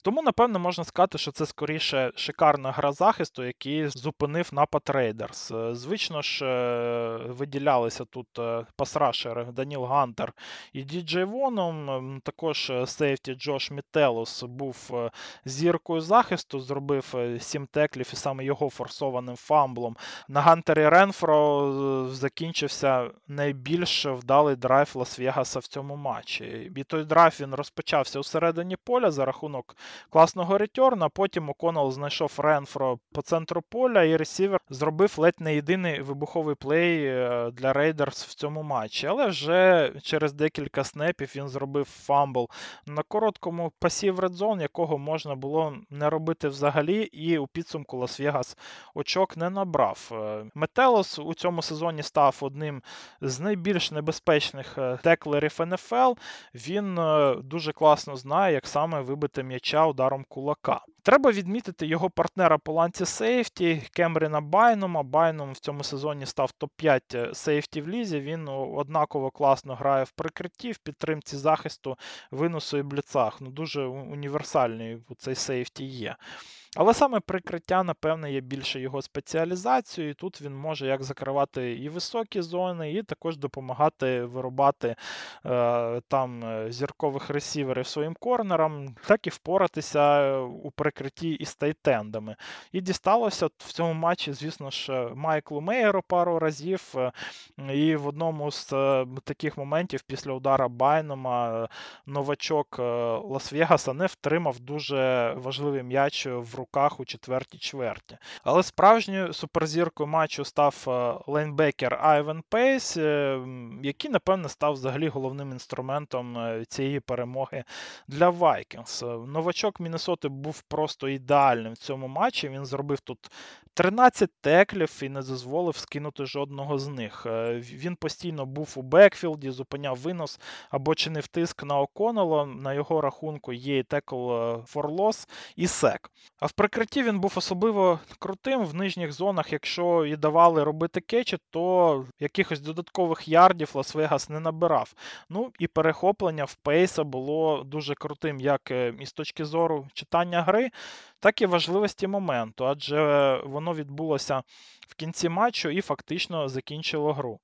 Тому, напевно, можна сказати, що це скоріше шикарна гра захисту, який зупинив напад Рейдерс. Е, звично ж, е, виділялися тут е, пасрашери Даніл Гантер і Діджей Воннум. Також сейфті Джош Мітелус був зіркою захисту, зробив сім теклів і саме його форсованим фамблом. На Гантері Ренфро закінчився найбільш вдалий драйв Лас-Вегаса в цьому матчі. І той драйв він розпочався у середині поля за рахунок класного ретерна. Потім О'Коннелл знайшов Ренфро по центру поля, і ресівер зробив ледь не єдиний вибуховий плей е, для Рейдерс в цьому матчі. Але вже через декілька снепів він зробив фамбл на короткому пасі в редзон, якого можна було не робити взагалі, і у підсумку Лас-Вегас очок не набрав. Е, Метелос у цьому сезоні став одним з найбільш небезпечних е, теклерів НФЛ. Він дуже класно знає, як саме вибити м'яча м'яча ударом кулака. Треба відмітити його партнера по ланці сейфті Кемріна Байнома. Байном в цьому сезоні став топ-5 е, сейфті в лізі. Він однаково класно грає в прикритті, в підтримці захисту, виносу і бліцах. Ну, Дуже універсальний цей сейфті є. Але саме прикриття, напевне, є більше його спеціалізацією. і Тут він може як закривати і високі зони, і також допомагати вирубати е, там е, зіркових ресіверів своїм корнерам, так і впоратися е, у прикритті із тайтендами. І дісталося в цьому матчі, звісно ж, Майклу Мейеру пару разів. Е, і в одному з таких моментів після удара Байнума новачок Лас-Вегаса не втримав дуже важливий м'яч в руках у четвертій чверті. Але справжньою суперзіркою матчу став е, лейнбекер Айвен Пейс, е, який, напевне, став взагалі головним інструментом е, цієї перемоги для Вайкінгс. Новачок Міннесоти був просто ідеальним в цьому матчі. Він зробив тут 13 теклів і не дозволив скинути жодного з них. Він постійно був у бекфілді, зупиняв винос або чинив тиск на Оконело. На його рахунку є і tackle loss і sack. А в прикритті він був особливо крутим в нижніх зонах. Якщо і давали робити кетчі, то якихось додаткових ярдів Лас-Вегас не набирав. Ну і перехоплення в Пейса було дуже крутим, як е, із точки зору читання гри, так і важливості моменту, адже воно відбулося в кінці матчу і фактично закінчило гру.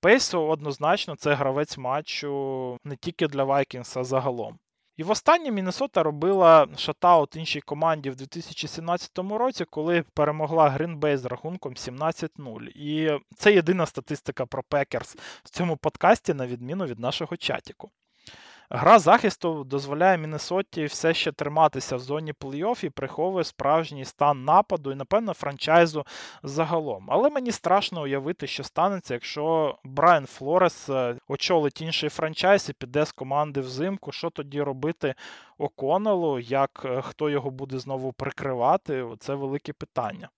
Пейсо однозначно це гравець матчу не тільки для Вайкінса, загалом. І востаннє Міннесота робила шатаут іншій команді в 2017 році, коли перемогла Грінбей з рахунком 17-0. І це єдина статистика про Пекерс в цьому подкасті, на відміну від нашого чатіку. Гра захисту дозволяє Міннесоті все ще триматися в зоні плей-офф і приховує справжній стан нападу і, напевно, франчайзу загалом. Але мені страшно уявити, що станеться, якщо Брайан Флорес е, очолить інший франчайз і піде з команди взимку. Що тоді робити Оконелу? Як е, хто його буде знову прикривати? Це велике питання.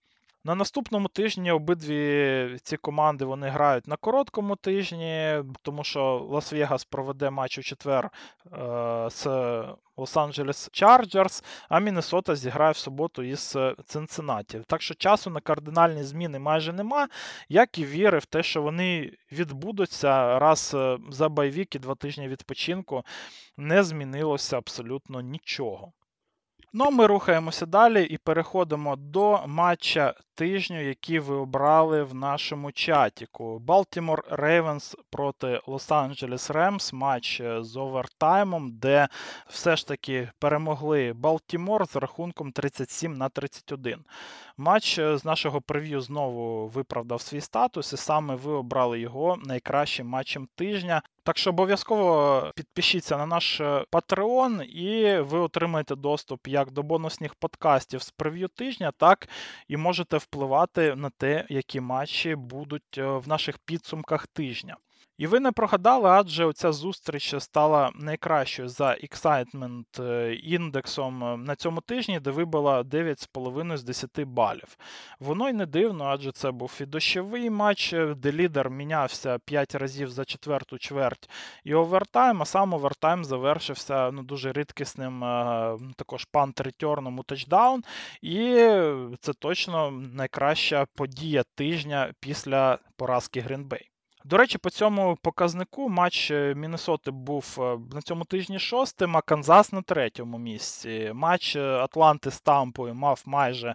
На наступному тижні обидві ці команди вони грають на короткому тижні, тому що Лас-Вегас проведе матч у четвер е, з Лос-Анджелес Чарджерс, а Міннесота зіграє в суботу із Цинциннаті. Так що часу на кардинальні зміни майже нема, як і віри в те, що вони відбудуться раз е, за bye week і два тижні відпочинку, не змінилося абсолютно нічого. Ну, ми рухаємося далі і переходимо до матча тижню, який ви обрали в нашому чатіку. Балтімор Рейвенс проти Лос-Анджелес Ремс, матч е, з овертаймом, де все ж таки перемогли Балтімор з рахунком 37 на 31. Матч е, з нашого прев'ю знову виправдав свій статус, і саме ви обрали його найкращим матчем тижня. Так що обов'язково підпишіться на наш е, Patreon, і ви отримаєте доступ як до бонусних подкастів з прев'ю тижня, так і можете впливати на те, які матчі будуть е, в наших підсумках тижня. І ви не прогадали, адже оця зустріч стала найкращою за Excitement е, індексом е, на цьому тижні, де вибила 9,5 з 10 балів. Воно й не дивно, адже це був і дощовий матч, де лідер мінявся 5 разів за четверту чверть і овертайм, а сам овертайм завершився ну, дуже рідкісним також пант-ретерном у тачдаун. І це точно найкраща подія тижня після поразки Грінбей. До речі, по цьому показнику матч е, Міннесоти був е, на цьому тижні шостим, а Канзас на третьому місці. Матч е, Атланти з Тампою мав майже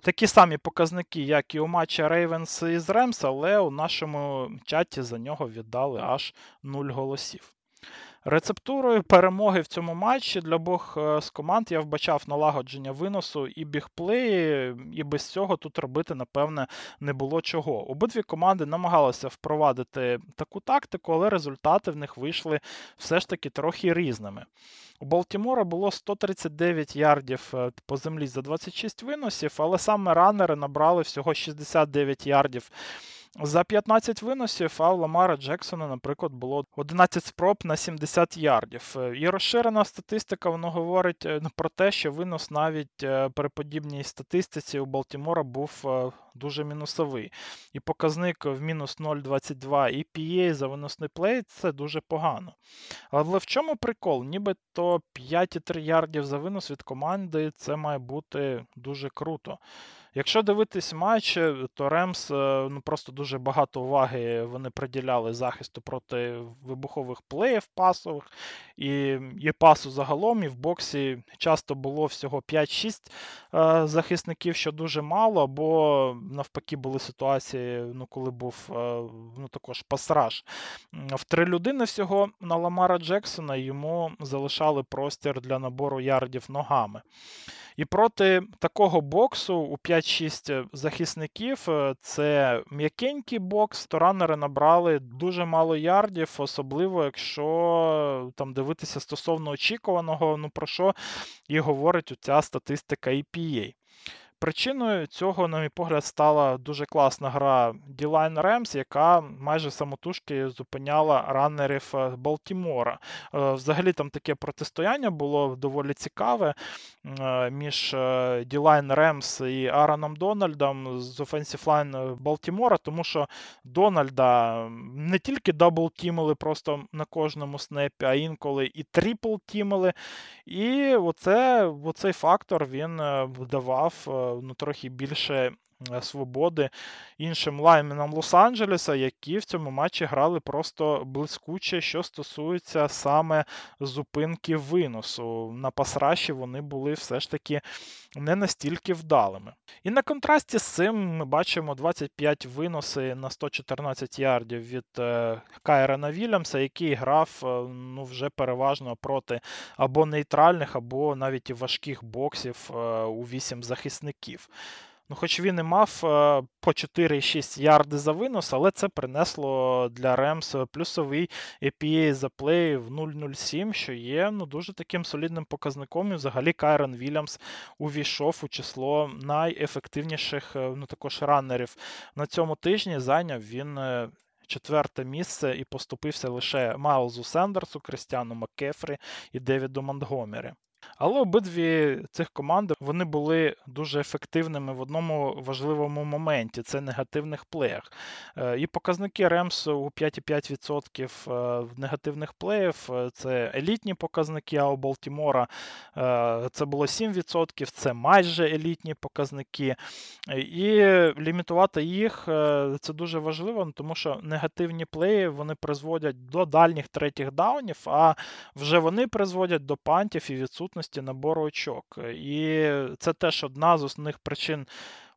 такі самі показники, як і у матчі Рейвенс із Ремс, але у нашому чаті за нього віддали аж 0 голосів. Рецептурою перемоги в цьому матчі для обох е, з команд я вбачав налагодження виносу і бігплеї, і без цього тут робити, напевне, не було чого. Обидві команди намагалися впровадити таку тактику, але результати в них вийшли все ж таки трохи різними. У Балтімора було 139 ярдів е, по землі за 26 виносів, але саме ранери набрали всього 69 ярдів за 15 виносів, а у Ламара Джексона, наприклад, було 11 спроб на 70 ярдів. Е, і розширена статистика воно говорить е, про те, що винос навіть е, при подібній статистиці у Балтімора був дуже мінусовий. І показник в мінус 0,22 і PA за виносний плей це дуже погано. Але в чому прикол? Нібито 5,3 ярдів за винос від команди це має бути дуже круто. Якщо дивитись матч, то Ремс е, ну, просто дуже багато уваги вони приділяли захисту проти вибухових плеїв пасових і і пасу загалом, і в боксі часто було всього 5-6 е, захисників, що дуже мало, або навпаки були ситуації, ну, коли був е, ну, також pass rush. В три людини всього на Ламара Джексона йому залишали простір для набору ярдів ногами. І проти такого боксу у 5-6 захисників е, це м'якенький бокс, то ранери набрали дуже мало ярдів, особливо якщо там дивитися стосовно очікуваного, ну про що і говорить ця статистика EPA. Причиною цього, на мій погляд, стала дуже класна гра D-Line Rams, яка майже самотужки зупиняла раннерів е, Балтімора. Е, взагалі там таке протистояння було доволі цікаве е, між D-Line Rams і Аароном Дональдом з Offensive Line Балтімора, тому що Дональда не тільки дабл-тімили просто на кожному снепі, а інколи і трипл-тімили. І оце, оцей фактор він давав ну, трохи більше свободи іншим лайменам Лос-Анджелеса, які в цьому матчі грали просто блискуче, що стосується саме зупинки виносу. На пасраші вони були все ж таки не настільки вдалими. І на контрасті з цим ми бачимо 25 виноси на 114 ярдів від е, Кайрена Вільямса, який грав е, ну, вже переважно проти або нейтральних, або навіть важких боксів у 8 захисників. Ну, Хоч він і мав е, по 4,6 ярди за винос, але це принесло для Ремс плюсовий EPA за плей в 0,07, що є ну, дуже таким солідним показником. І взагалі Кайрон Вільямс увійшов у число найефективніших е, ну, також раннерів на цьому тижні. Зайняв він. Е, четверте місце і поступився лише Майлзу Сендерсу, Кристіану Маккефрі і Девіду Монтгомері. Але обидві цих команди вони були дуже ефективними в одному важливому моменті це негативних плеях. Е, і показники Ремс у 5,5% в негативних плеїв це елітні показники, а у Балтімора це було 7%, це майже елітні показники. І лімітувати їх це дуже важливо, тому що негативні плеї вони призводять до дальніх третіх даунів, а вже вони призводять до пантів і відсутності набору очок. І це теж одна з основних причин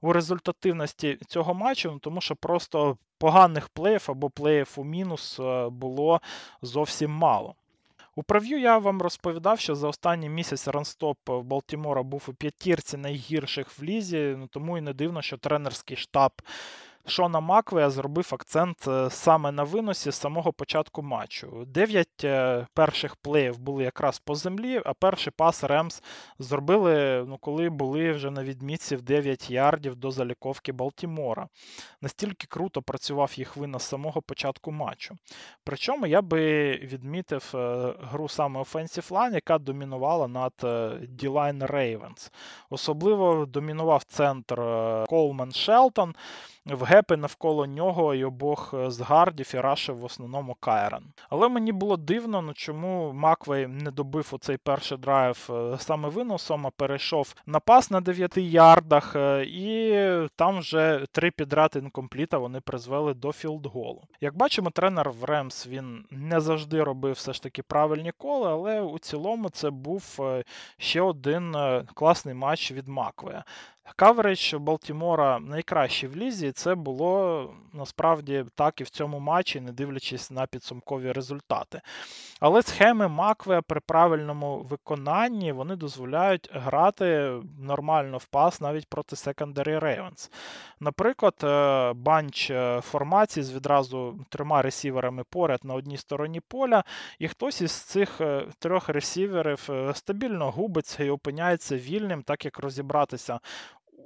у результативності цього матчу, ну, тому що просто поганих плеїв або плеїв у мінус е, було зовсім мало. У прев'ю я вам розповідав, що за останній місяць ранстоп Балтімора був у п'ятірці найгірших в лізі, ну тому і не дивно, що тренерський штаб Шона Маквея зробив акцент е, саме на виносі з самого початку матчу. Дев'ять е, перших плеїв були якраз по землі, а перший пас Ремс зробили, ну, коли були вже на відмітці в 9 ярдів до заліковки Балтімора. Настільки круто працював їх винос з самого початку матчу. Причому я би відмітив е, гру саме Offensive Line, яка домінувала над D-Line Ravens. Особливо домінував центр Колман Шелтон в гепи навколо нього і обох е, з гардів і рашив в основному Кайрон. Але мені було дивно, ну чому Маквей не добив у цей перший драйв е, саме виносом, а перейшов на пас на 9 ярдах, е, і там вже три підряд інкомпліта вони призвели до філдголу. Як бачимо, тренер в Ремс він не завжди робив все ж таки правильні коли, але у цілому це був ще один класний матч від Маквея. Каверидж Балтімора найкращий в лізі, це було насправді так і в цьому матчі, не дивлячись на підсумкові результати. Але схеми Макве при правильному виконанні вони дозволяють грати нормально в пас навіть проти Secondary Ravens. Наприклад, е, банч е, формацій з відразу трьома ресіверами поряд на одній стороні поля, і хтось із цих е, трьох ресіверів стабільно губиться і опиняється вільним, так як розібратися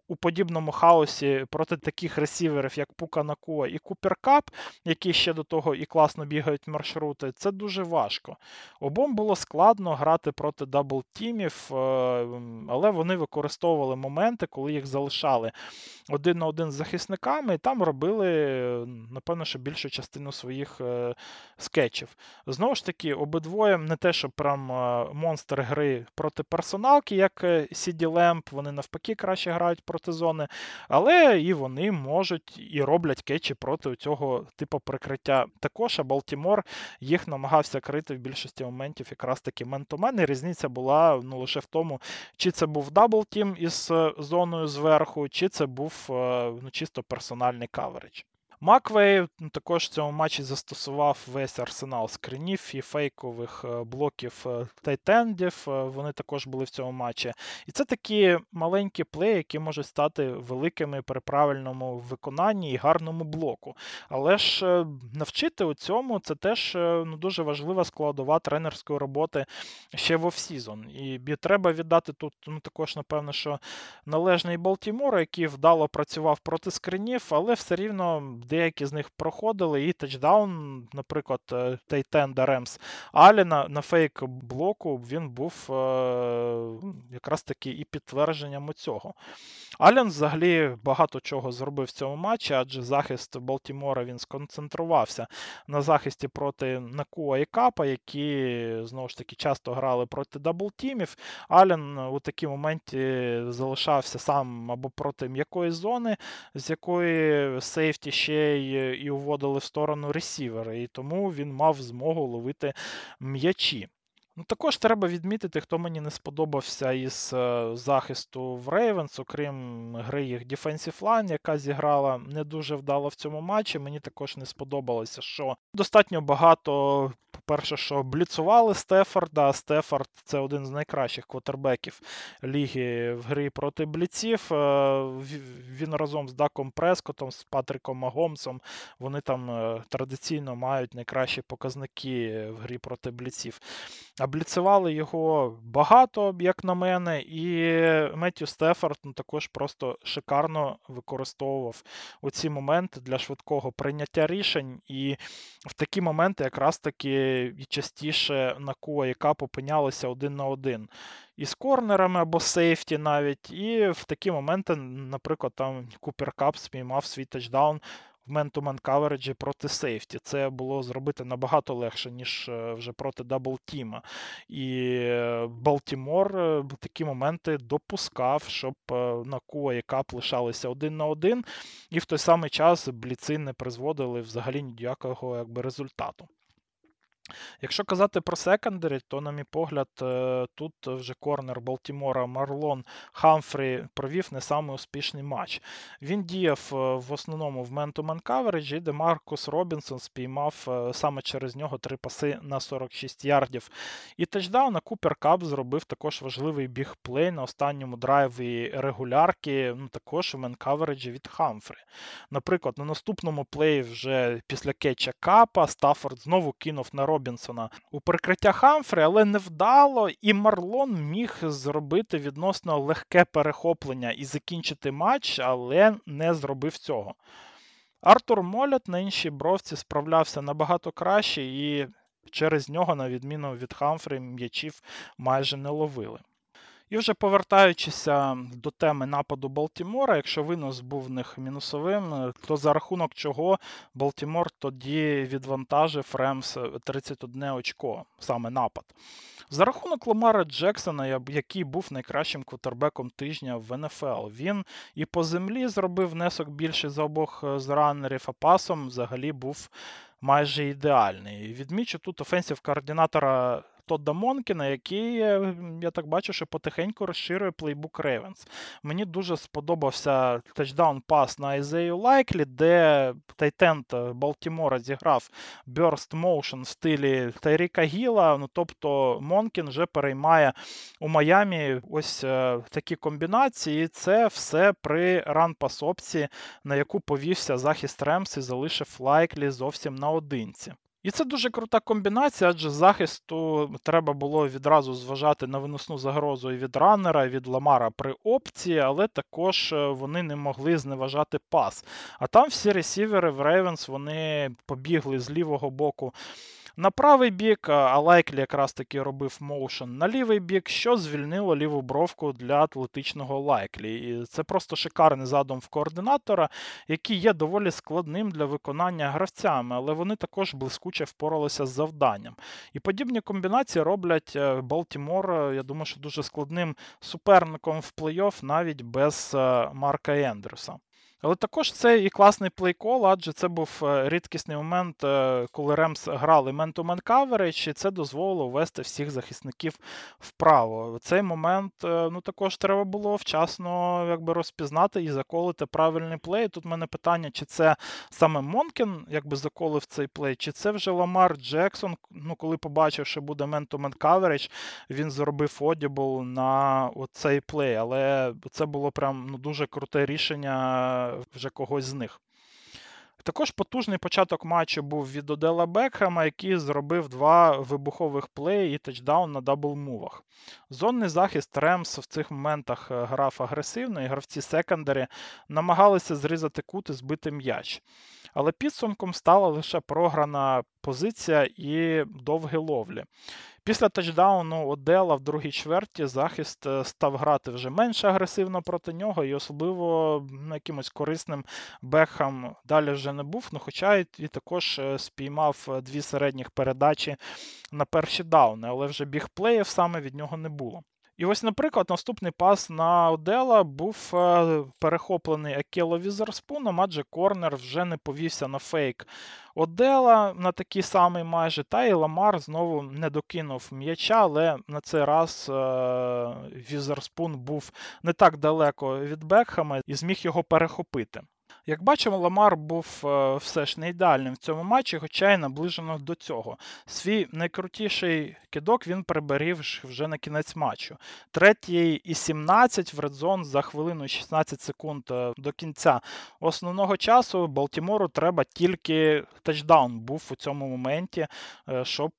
у подібному хаосі проти таких ресіверів, як Пука Накуа і Купер Кап, які ще до того і класно бігають маршрути, це дуже важко. Обом було складно грати проти даблтімів, е, але вони використовували моменти, коли їх залишали один на один з захисниками, і там робили, напевно, що більшу частину своїх е, кетчів. Знову ж таки, обидвоє не те, що прям е, монстр гри проти персоналки, як CeeDee Lamb, вони навпаки краще грають проти проти але і вони можуть і роблять кетчі проти цього типу прикриття. Також а Балтімор їх намагався крити в більшості моментів якраз таки man-to-man, і Різниця була ну, лише в тому, чи це був double team із е, зоною зверху, чи це був е, ну, чисто персональний coverage. Маквей також в цьому матчі застосував весь арсенал скринів і фейкових е, блоків е, тайтендів. Е, вони також були в цьому матчі. І це такі маленькі плеї, які можуть стати великими при правильному виконанні і гарному блоку. Але ж навчити у цьому це теж ну, дуже важлива складова тренерської роботи ще в off-season. І треба віддати тут ну, також, напевно, що належний Балтімор, який вдало працював проти скринів, але все рівно деякі з них проходили, і тачдаун, наприклад, тайтенда Ремс Алена на fake блоку він був е, якраз таки і підтвердженням цього. Ален взагалі багато чого зробив в цьому матчі, адже захист Балтімора він сконцентрувався на захисті проти Накуа і Капа, які знову ж таки часто грали проти даблтімів. Ален у такій моменті залишався сам або проти м'якої зони, з якої сейфті ще й, і уводили в сторону ресівера, і тому він мав змогу ловити м'ячі. Ну, Також треба відмітити, хто мені не сподобався із е, захисту в Рейвенс, окрім гри їх Defensive Line, яка зіграла не дуже вдало в цьому матчі. Мені також не сподобалося, що достатньо багато по-перше, що бліцували Стефорда. Стефорд це один з найкращих квотербеків ліги в грі проти бліців. Е, він разом з Даком Прескотом, з Патриком Магомсом. Вони там е, традиційно мають найкращі показники в грі проти бліців. А його багато, як на мене, і Меттю Стефорд ну, також просто шикарно використовував оці моменти для швидкого прийняття рішень. І в такі моменти якраз таки і частіше на Куа і Кап опинялися один на один. із корнерами або сейфті навіть. І в такі моменти, наприклад, там Купер Кап спіймав свій тачдаун man-to-man кавереджі проти сейфті. Це було зробити набагато легше, ніж е, вже проти даблтіма. І е, Балтімор е, такі моменти допускав, щоб Накуа і Кап лишалися один на один, і в той самий час бліци не призводили взагалі ніякого якби, результату. Якщо казати про secondary, то, на мій погляд, е, тут вже корнер Балтімора Марлон Хамфрі провів не самий успішний матч. Він діяв е, в основному в man-to-man кавереджі, Демаркус Робінсон спіймав е, саме через нього три паси на 46 ярдів. І тачдаун на Купер Кап зробив також важливий big play на останньому драйві регулярки, ну також в man кавереджі від Хамфрі. Наприклад, на наступному плеї вже після кетча Капа Стаффорд знову кинув на Робінсона Робінсона у прикриття Хамфрі, але невдало, і Марлон міг зробити відносно легке перехоплення і закінчити матч, але не зробив цього. Артур Молят на іншій бровці справлявся набагато краще, і через нього, на відміну від Хамфрі, м'ячів майже не ловили. І вже повертаючися до теми нападу Балтімора, якщо винос був в них мінусовим, то за рахунок чого Балтімор тоді відвантажив Ремс 31 очко, саме напад. За рахунок Ламара Джексона, який був найкращим квотербеком тижня в НФЛ. Він і по землі зробив внесок більше за обох е, з раннерів, а пасом взагалі був майже ідеальний. Відмічу тут offensive координатора Тодда Монкіна, який, я так бачу, що потихеньку розширює плейбук Рейвенс. Мені дуже сподобався тачдаун пас на Ізею Лайклі, де tight end Балтімора зіграв burst motion в стилі Тайріка Гіла. Ну, тобто Монкін вже переймає у Майамі ось е, такі комбінації. І це все при ран-пасопці, на яку повівся захист Ремс і залишив Лайклі зовсім наодинці. І це дуже крута комбінація, адже захисту треба було відразу зважати на виносну загрозу і від раннера, і від ламара при опції, але також е, вони не могли зневажати пас. А там всі ресівери в Рейвенс вони побігли з лівого боку на правий бік, а Лайклі якраз таки робив моушен на лівий бік, що звільнило ліву бровку для атлетичного Лайклі. І це просто шикарний задум в координатора, який є доволі складним для виконання гравцями, але вони також блискуче впоралися з завданням. І подібні комбінації роблять е, Балтімор, е, я думаю, що дуже складним суперником в плей-офф навіть без е, Марка Ендрюса. Але також це і класний плейкол, адже це був е, рідкісний момент, е, коли Ремс грали мен-то-мен і це дозволило ввести всіх захисників вправо. Цей момент е, ну, також треба було вчасно якби, розпізнати і заколити правильний плей. Тут в мене питання, чи це саме Монкін якби заколив цей плей, чи це вже Ламар Джексон, ну, коли побачив, що буде мен-то-мен він зробив одібл на цей плей. Але це було прям ну, дуже круте рішення вже когось з них. Також потужний початок матчу був від Одела Бекхема, який зробив два вибухових плеї і тачдаун на даблмувах. Зонний захист Ремс в цих моментах е, грав агресивно, і гравці секондарі намагалися зрізати кут і збити м'яч. Але підсумком стала лише програна позиція і довгі ловлі. Після тачдауну Одела в другій чверті захист е, став грати вже менш агресивно проти нього, і особливо якимось корисним Бехам далі вже не був. Ну, Хоча і також е, спіймав е, дві середніх передачі на перші дауни, але вже бігплеїв саме від нього не було. І ось, наприклад, наступний пас на Одела був е, перехоплений Акело Візерспуном, адже Корнер вже не повівся на фейк Одела на такий самий майже, та і Ламар знову не докинув м'яча, але на цей раз е, Візерспун був не так далеко від Бекхема і зміг його перехопити. Як бачимо, Ламар був е, все ж не ідеальним в цьому матчі, хоча й наближено до цього. Свій найкрутіший кидок він приберіг вже на кінець матчу. Третій і 17 в редзон за хвилину 16 секунд е, до кінця основного часу. Балтімору треба тільки тачдаун був у цьому моменті, е, щоб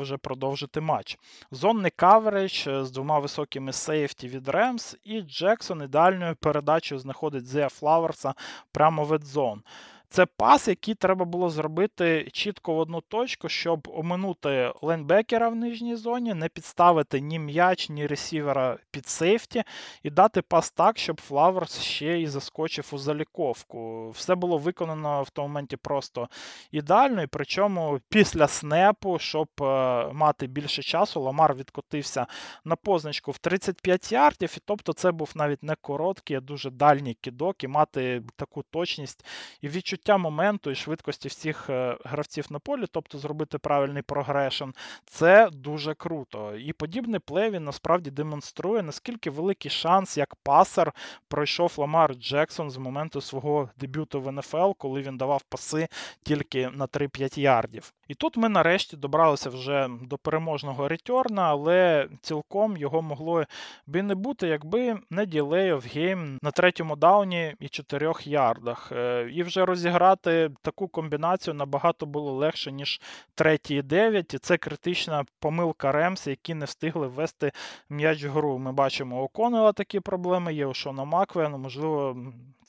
вже продовжити матч. Зонний coverage з двома високими сейфті від Ремс, і Джексон ідеальною передачею знаходить Зея Флауерса прямо в end zone. Це пас, який треба було зробити чітко в одну точку, щоб оминути лайнбекера в нижній зоні, не підставити ні м'яч, ні ресівера під сейфті, і дати пас так, щоб Флаверс ще й заскочив у заліковку. Все було виконано в тому моменті просто ідеально, і причому після снепу, щоб е, мати більше часу, Ламар відкотився на позначку в 35 ярдів, і тобто це був навіть не короткий, а дуже дальній кидок, і мати таку точність і відчуття моменту і швидкості всіх е, гравців на полі, тобто зробити правильний прогрешен, це дуже круто. І подібний плей він насправді демонструє, наскільки великий шанс, як пасер пройшов Ламар Джексон з моменту свого дебюту в НФЛ, коли він давав паси тільки на 3-5 ярдів. І тут ми нарешті добралися вже до переможного ретьорна, але цілком його могло би не бути, якби не ділей of гейм на третьому дауні і 4 ярдах. Е, і вже розіграти таку комбінацію набагато було легше, ніж третій і 9. І це критична помилка Ремс, які не встигли ввести м'яч в гру. Ми бачимо у Конела такі проблеми, є у Шона Макве, ну, можливо,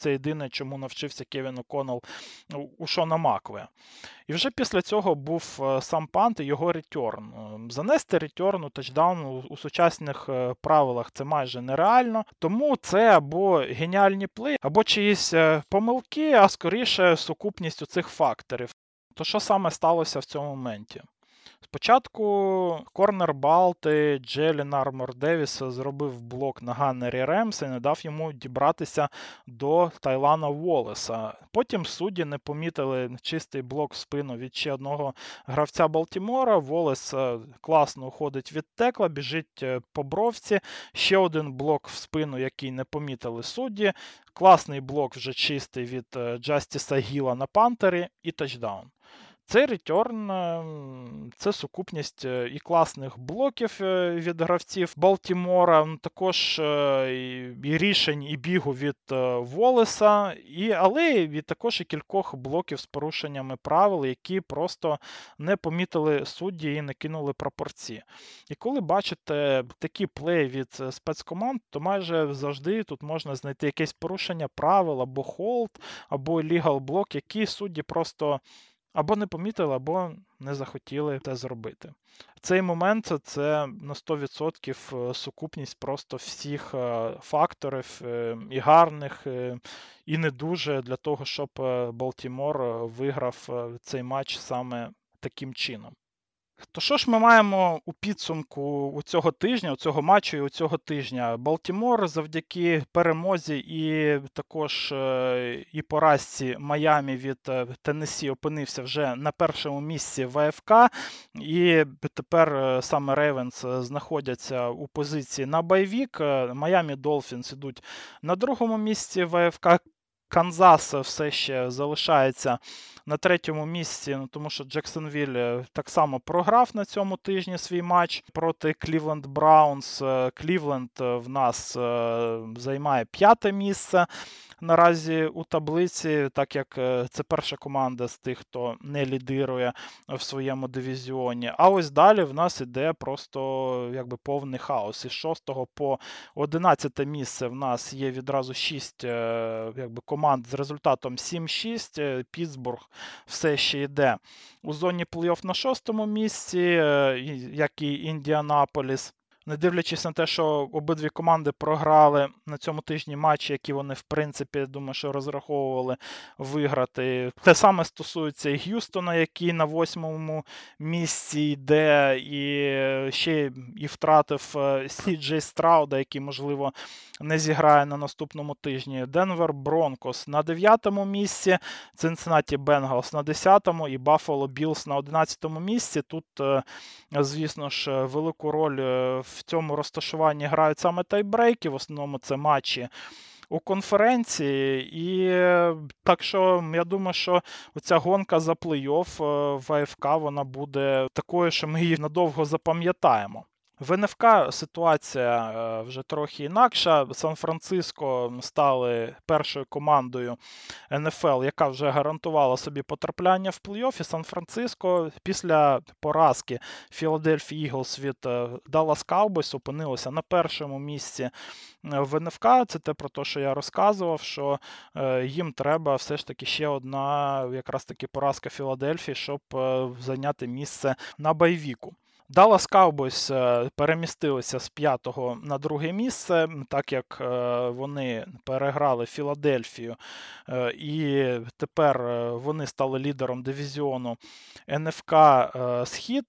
це єдине, чому навчився Кевін О'Коннелл у Шона Макве. І вже після цього був е, сам пант і його return. Е, занести return у тачдаун у сучасних е, правилах це майже нереально. Тому це або геніальний play, або чиїсь помилки, а скоріше сукупність усіх цих факторів. То що саме сталося в цьому моменті? Спочатку корнер Балті Джелін Армор Девіс зробив блок на ганнері Ремса і не дав йому дібратися до Тайлана Волеса. Потім судді не помітили чистий блок в спину від ще одного гравця Балтімора. Волес е, класно уходить від текла, біжить е, по бровці. Ще один блок в спину, який не помітили судді. Класний блок вже чистий від е, Джастіса Гіла на Пантері і тачдаун. Цей ретерн це сукупність е, і класних блоків е, від гравців Балтімора, також е, і рішень і бігу від Волеса, і, але і також і кількох блоків з порушеннями правил, які просто не помітили судді і не кинули прапорці. І коли бачите такі плеї від спецкоманд, то майже завжди тут можна знайти якесь порушення правил або hold, або illegal block, які судді просто або не помітили, або не захотіли це зробити. Цей момент це на 100% е, сукупність просто всіх е, факторів е, і гарних, і не дуже для того, щоб Балтімор виграв цей матч саме таким чином. То що ж ми маємо у підсумку у цього тижня, у цього матчу і у цього тижня? Балтімор завдяки перемозі і також е, і поразці Майамі від е, Теннесі опинився вже на першому місці в АФК, і тепер е, саме Рейвенс знаходяться у позиції на bye week. Майамі Долфінс ідуть на другому місці в АФК. Канзас все ще залишається на третьому місці, ну, тому що Джексонвіль е, так само програв на цьому тижні свій матч проти Клівленд Браунс. Клівленд в нас е, займає п'яте місце наразі у таблиці, так як е, це перша команда з тих, хто не лідирує в своєму дивізіоні. А ось далі в нас іде просто якби повний хаос. Із 6 по 11 місце в нас є відразу 6 якби, команд з результатом 7-6. Пітсбург все ще йде у зоні плей-офф на шостому місці, е, як і Індіанаполіс не дивлячись на те, що обидві команди програли на цьому тижні матчі, які вони, в принципі, думаю, що розраховували виграти. Те саме стосується і Г'юстона, який на восьмому місці йде, і ще і втратив е, Сі Джей Страуда, який, можливо, не зіграє на наступному тижні. Денвер Бронкос на дев'ятому місці, Цинциннаті Бенгалс на десятому і Баффало Білс на одинадцятому місці. Тут, е, звісно ж, велику роль в е, в цьому розташуванні грають саме тайбрейки, в основному це матчі. У конференції, і так що я думаю, що оця гонка за плей-офф е, в АФК вона буде такою, що ми її надовго запам'ятаємо. В НФК ситуація е, вже трохи інакша. Сан-Франциско стали першою командою НФЛ, яка вже гарантувала собі потрапляння в плей-офф. Сан-Франциско після поразки Філадельфії Іглс від Даллас Cowboys опинилося на першому місці в НФК. Це те про те, що я розказував, що е, їм треба все ж таки ще одна якраз таки поразка Філадельфії, щоб е, зайняти місце на байвіку. Dallas Cowboys е, перемістилися з п'ятого на друге місце, так як е, вони переграли Філадельфію, е, і тепер вони стали лідером дивізіону НФК Схід.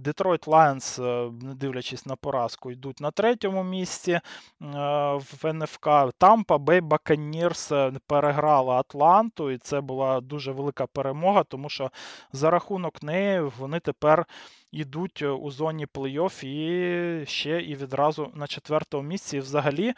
Детройт Лайонс, не дивлячись на поразку, йдуть на третьому місці в НФК. Тампа Бей Баканірс переграла Атланту, і це була дуже велика перемога, тому що за рахунок неї вони тепер йдуть у зоні плей-офф і ще і відразу на четвертому місці. І взагалі,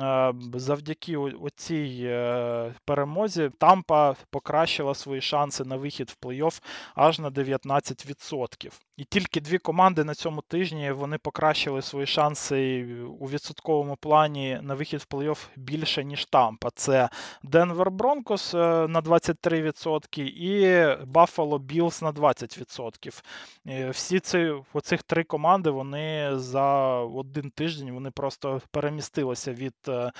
е, завдяки цій е, перемозі, Тампа покращила свої шанси на вихід в плей-офф аж на 19%. І тільки дві команди на цьому тижні вони покращили свої шанси у відсотковому плані на вихід в плей-офф більше, ніж Тампа. Це Денвер Бронкос е, на 23% і Buffalo Bills на 20%. Всі ці оцих три команди вони за один тиждень вони просто перемістилися від е,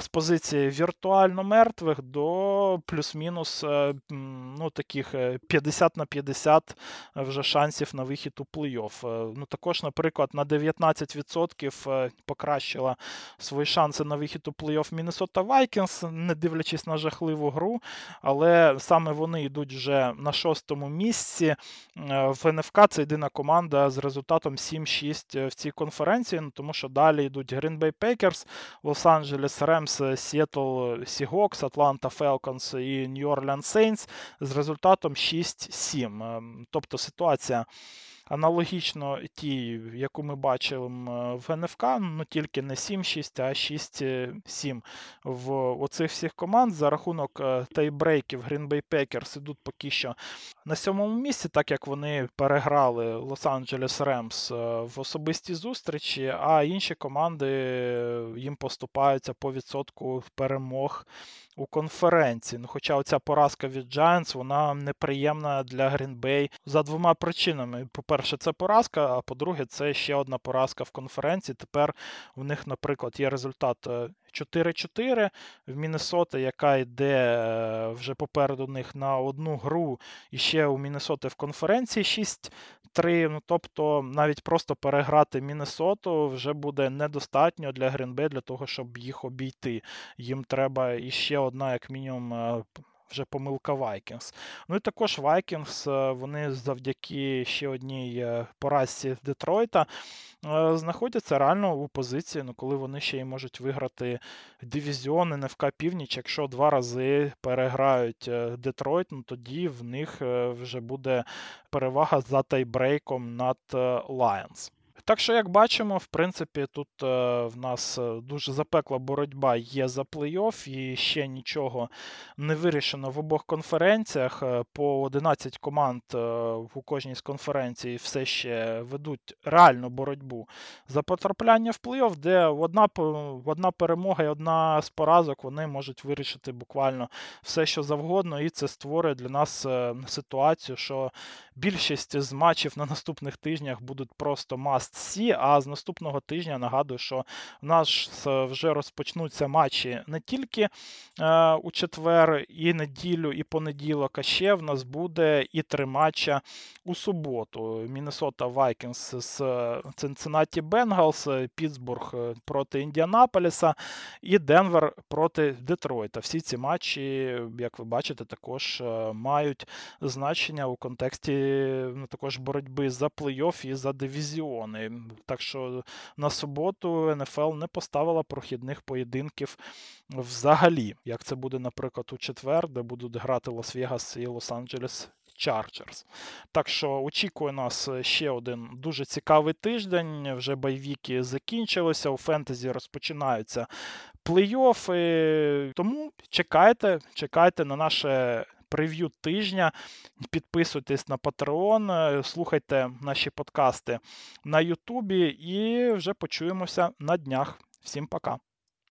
з позиції віртуально мертвих до плюс-мінус ну, таких 50 на 50 вже шансів на вихід у плей-офф. Е, ну, Також, наприклад, на 19% е, покращила свої шанси на вихід у плей-офф Міннесота Вайкінс, не дивлячись на жахливу гру. Але саме вони йдуть вже на шостому місці. Е, в НФК це єдина команда з результатом 7-6 в цій конференції, ну, тому що далі йдуть Green Bay Packers, Лос-Анджелес Ремс, Сіетл Сігокс, Атланта Фелконс і Нью-Орлеан Сейнс з результатом 6-7. Тобто ситуація аналогічно тій, яку ми бачили в НФК, ну тільки не 7-6, а 6-7 в оцих всіх команд. За рахунок е, тайбрейків Green Bay Packers ідуть поки що на сьомому місці, так як вони переграли Лос-Анджелес Ремс в особистій зустрічі, а інші команди їм поступаються по відсотку перемог у конференції. Ну, Хоча оця поразка від Giants, вона неприємна для Green Bay за двома причинами. По-перше, це поразка, а по-друге, це ще одна поразка в конференції. Тепер в них, наприклад, є результат 4-4 е, в Міннесота, яка йде е, вже попереду них на одну гру. І ще у Міннесоти в конференції 6 3. Ну, тобто навіть просто переграти Міннесоту вже буде недостатньо для Грінбей для того, щоб їх обійти. Їм треба іще одна, як мінімум, е, вже помилка Vikings. Ну і також Vikings, е, вони завдяки ще одній е, поразці Детройта е, знаходяться реально у позиції, ну коли вони ще й можуть виграти дивізіон НФК Північ. Якщо два рази переграють Детройт, ну тоді в них вже буде перевага за тайбрейком над Lions. Так що, як бачимо, в принципі, тут е, в нас е, дуже запекла боротьба є за плей-офф і ще нічого не вирішено в обох конференціях. Е, по 11 команд у кожній з конференцій все ще ведуть реальну боротьбу за потрапляння в плей-офф, де одна одна перемога і одна з поразок вони можуть вирішити буквально все, що завгодно, і це створює для нас ситуацію, що більшість з матчів на наступних тижнях будуть просто must see, А з наступного тижня нагадую, що в нас вже розпочнуться матчі не тільки е, у четвер, і неділю, і понеділок, а ще в нас буде і три матча у суботу. Міннесота Вайкінс з Cincinnati Bengals, Пітсбург проти Індіанаполіса і Денвер проти Детройта. Всі ці матчі, як ви бачите, також е, мають значення у контексті ну, також боротьби за плей-офф і за дивізіони. Так що на суботу НФЛ не поставила прохідних поєдинків взагалі. Як це буде, наприклад, у четвер, де будуть грати Лас-Вегас і Лос-Анджелес Chargers. Так що очікує нас ще один дуже цікавий тиждень. Вже байвіки закінчилися, у фентезі розпочинаються плей-оффи. Тому чекайте, чекайте на наше прев'ю тижня. Підписуйтесь на Patreon, е, слухайте наші подкасти на Ютубі і вже почуємося на днях. Всім пока.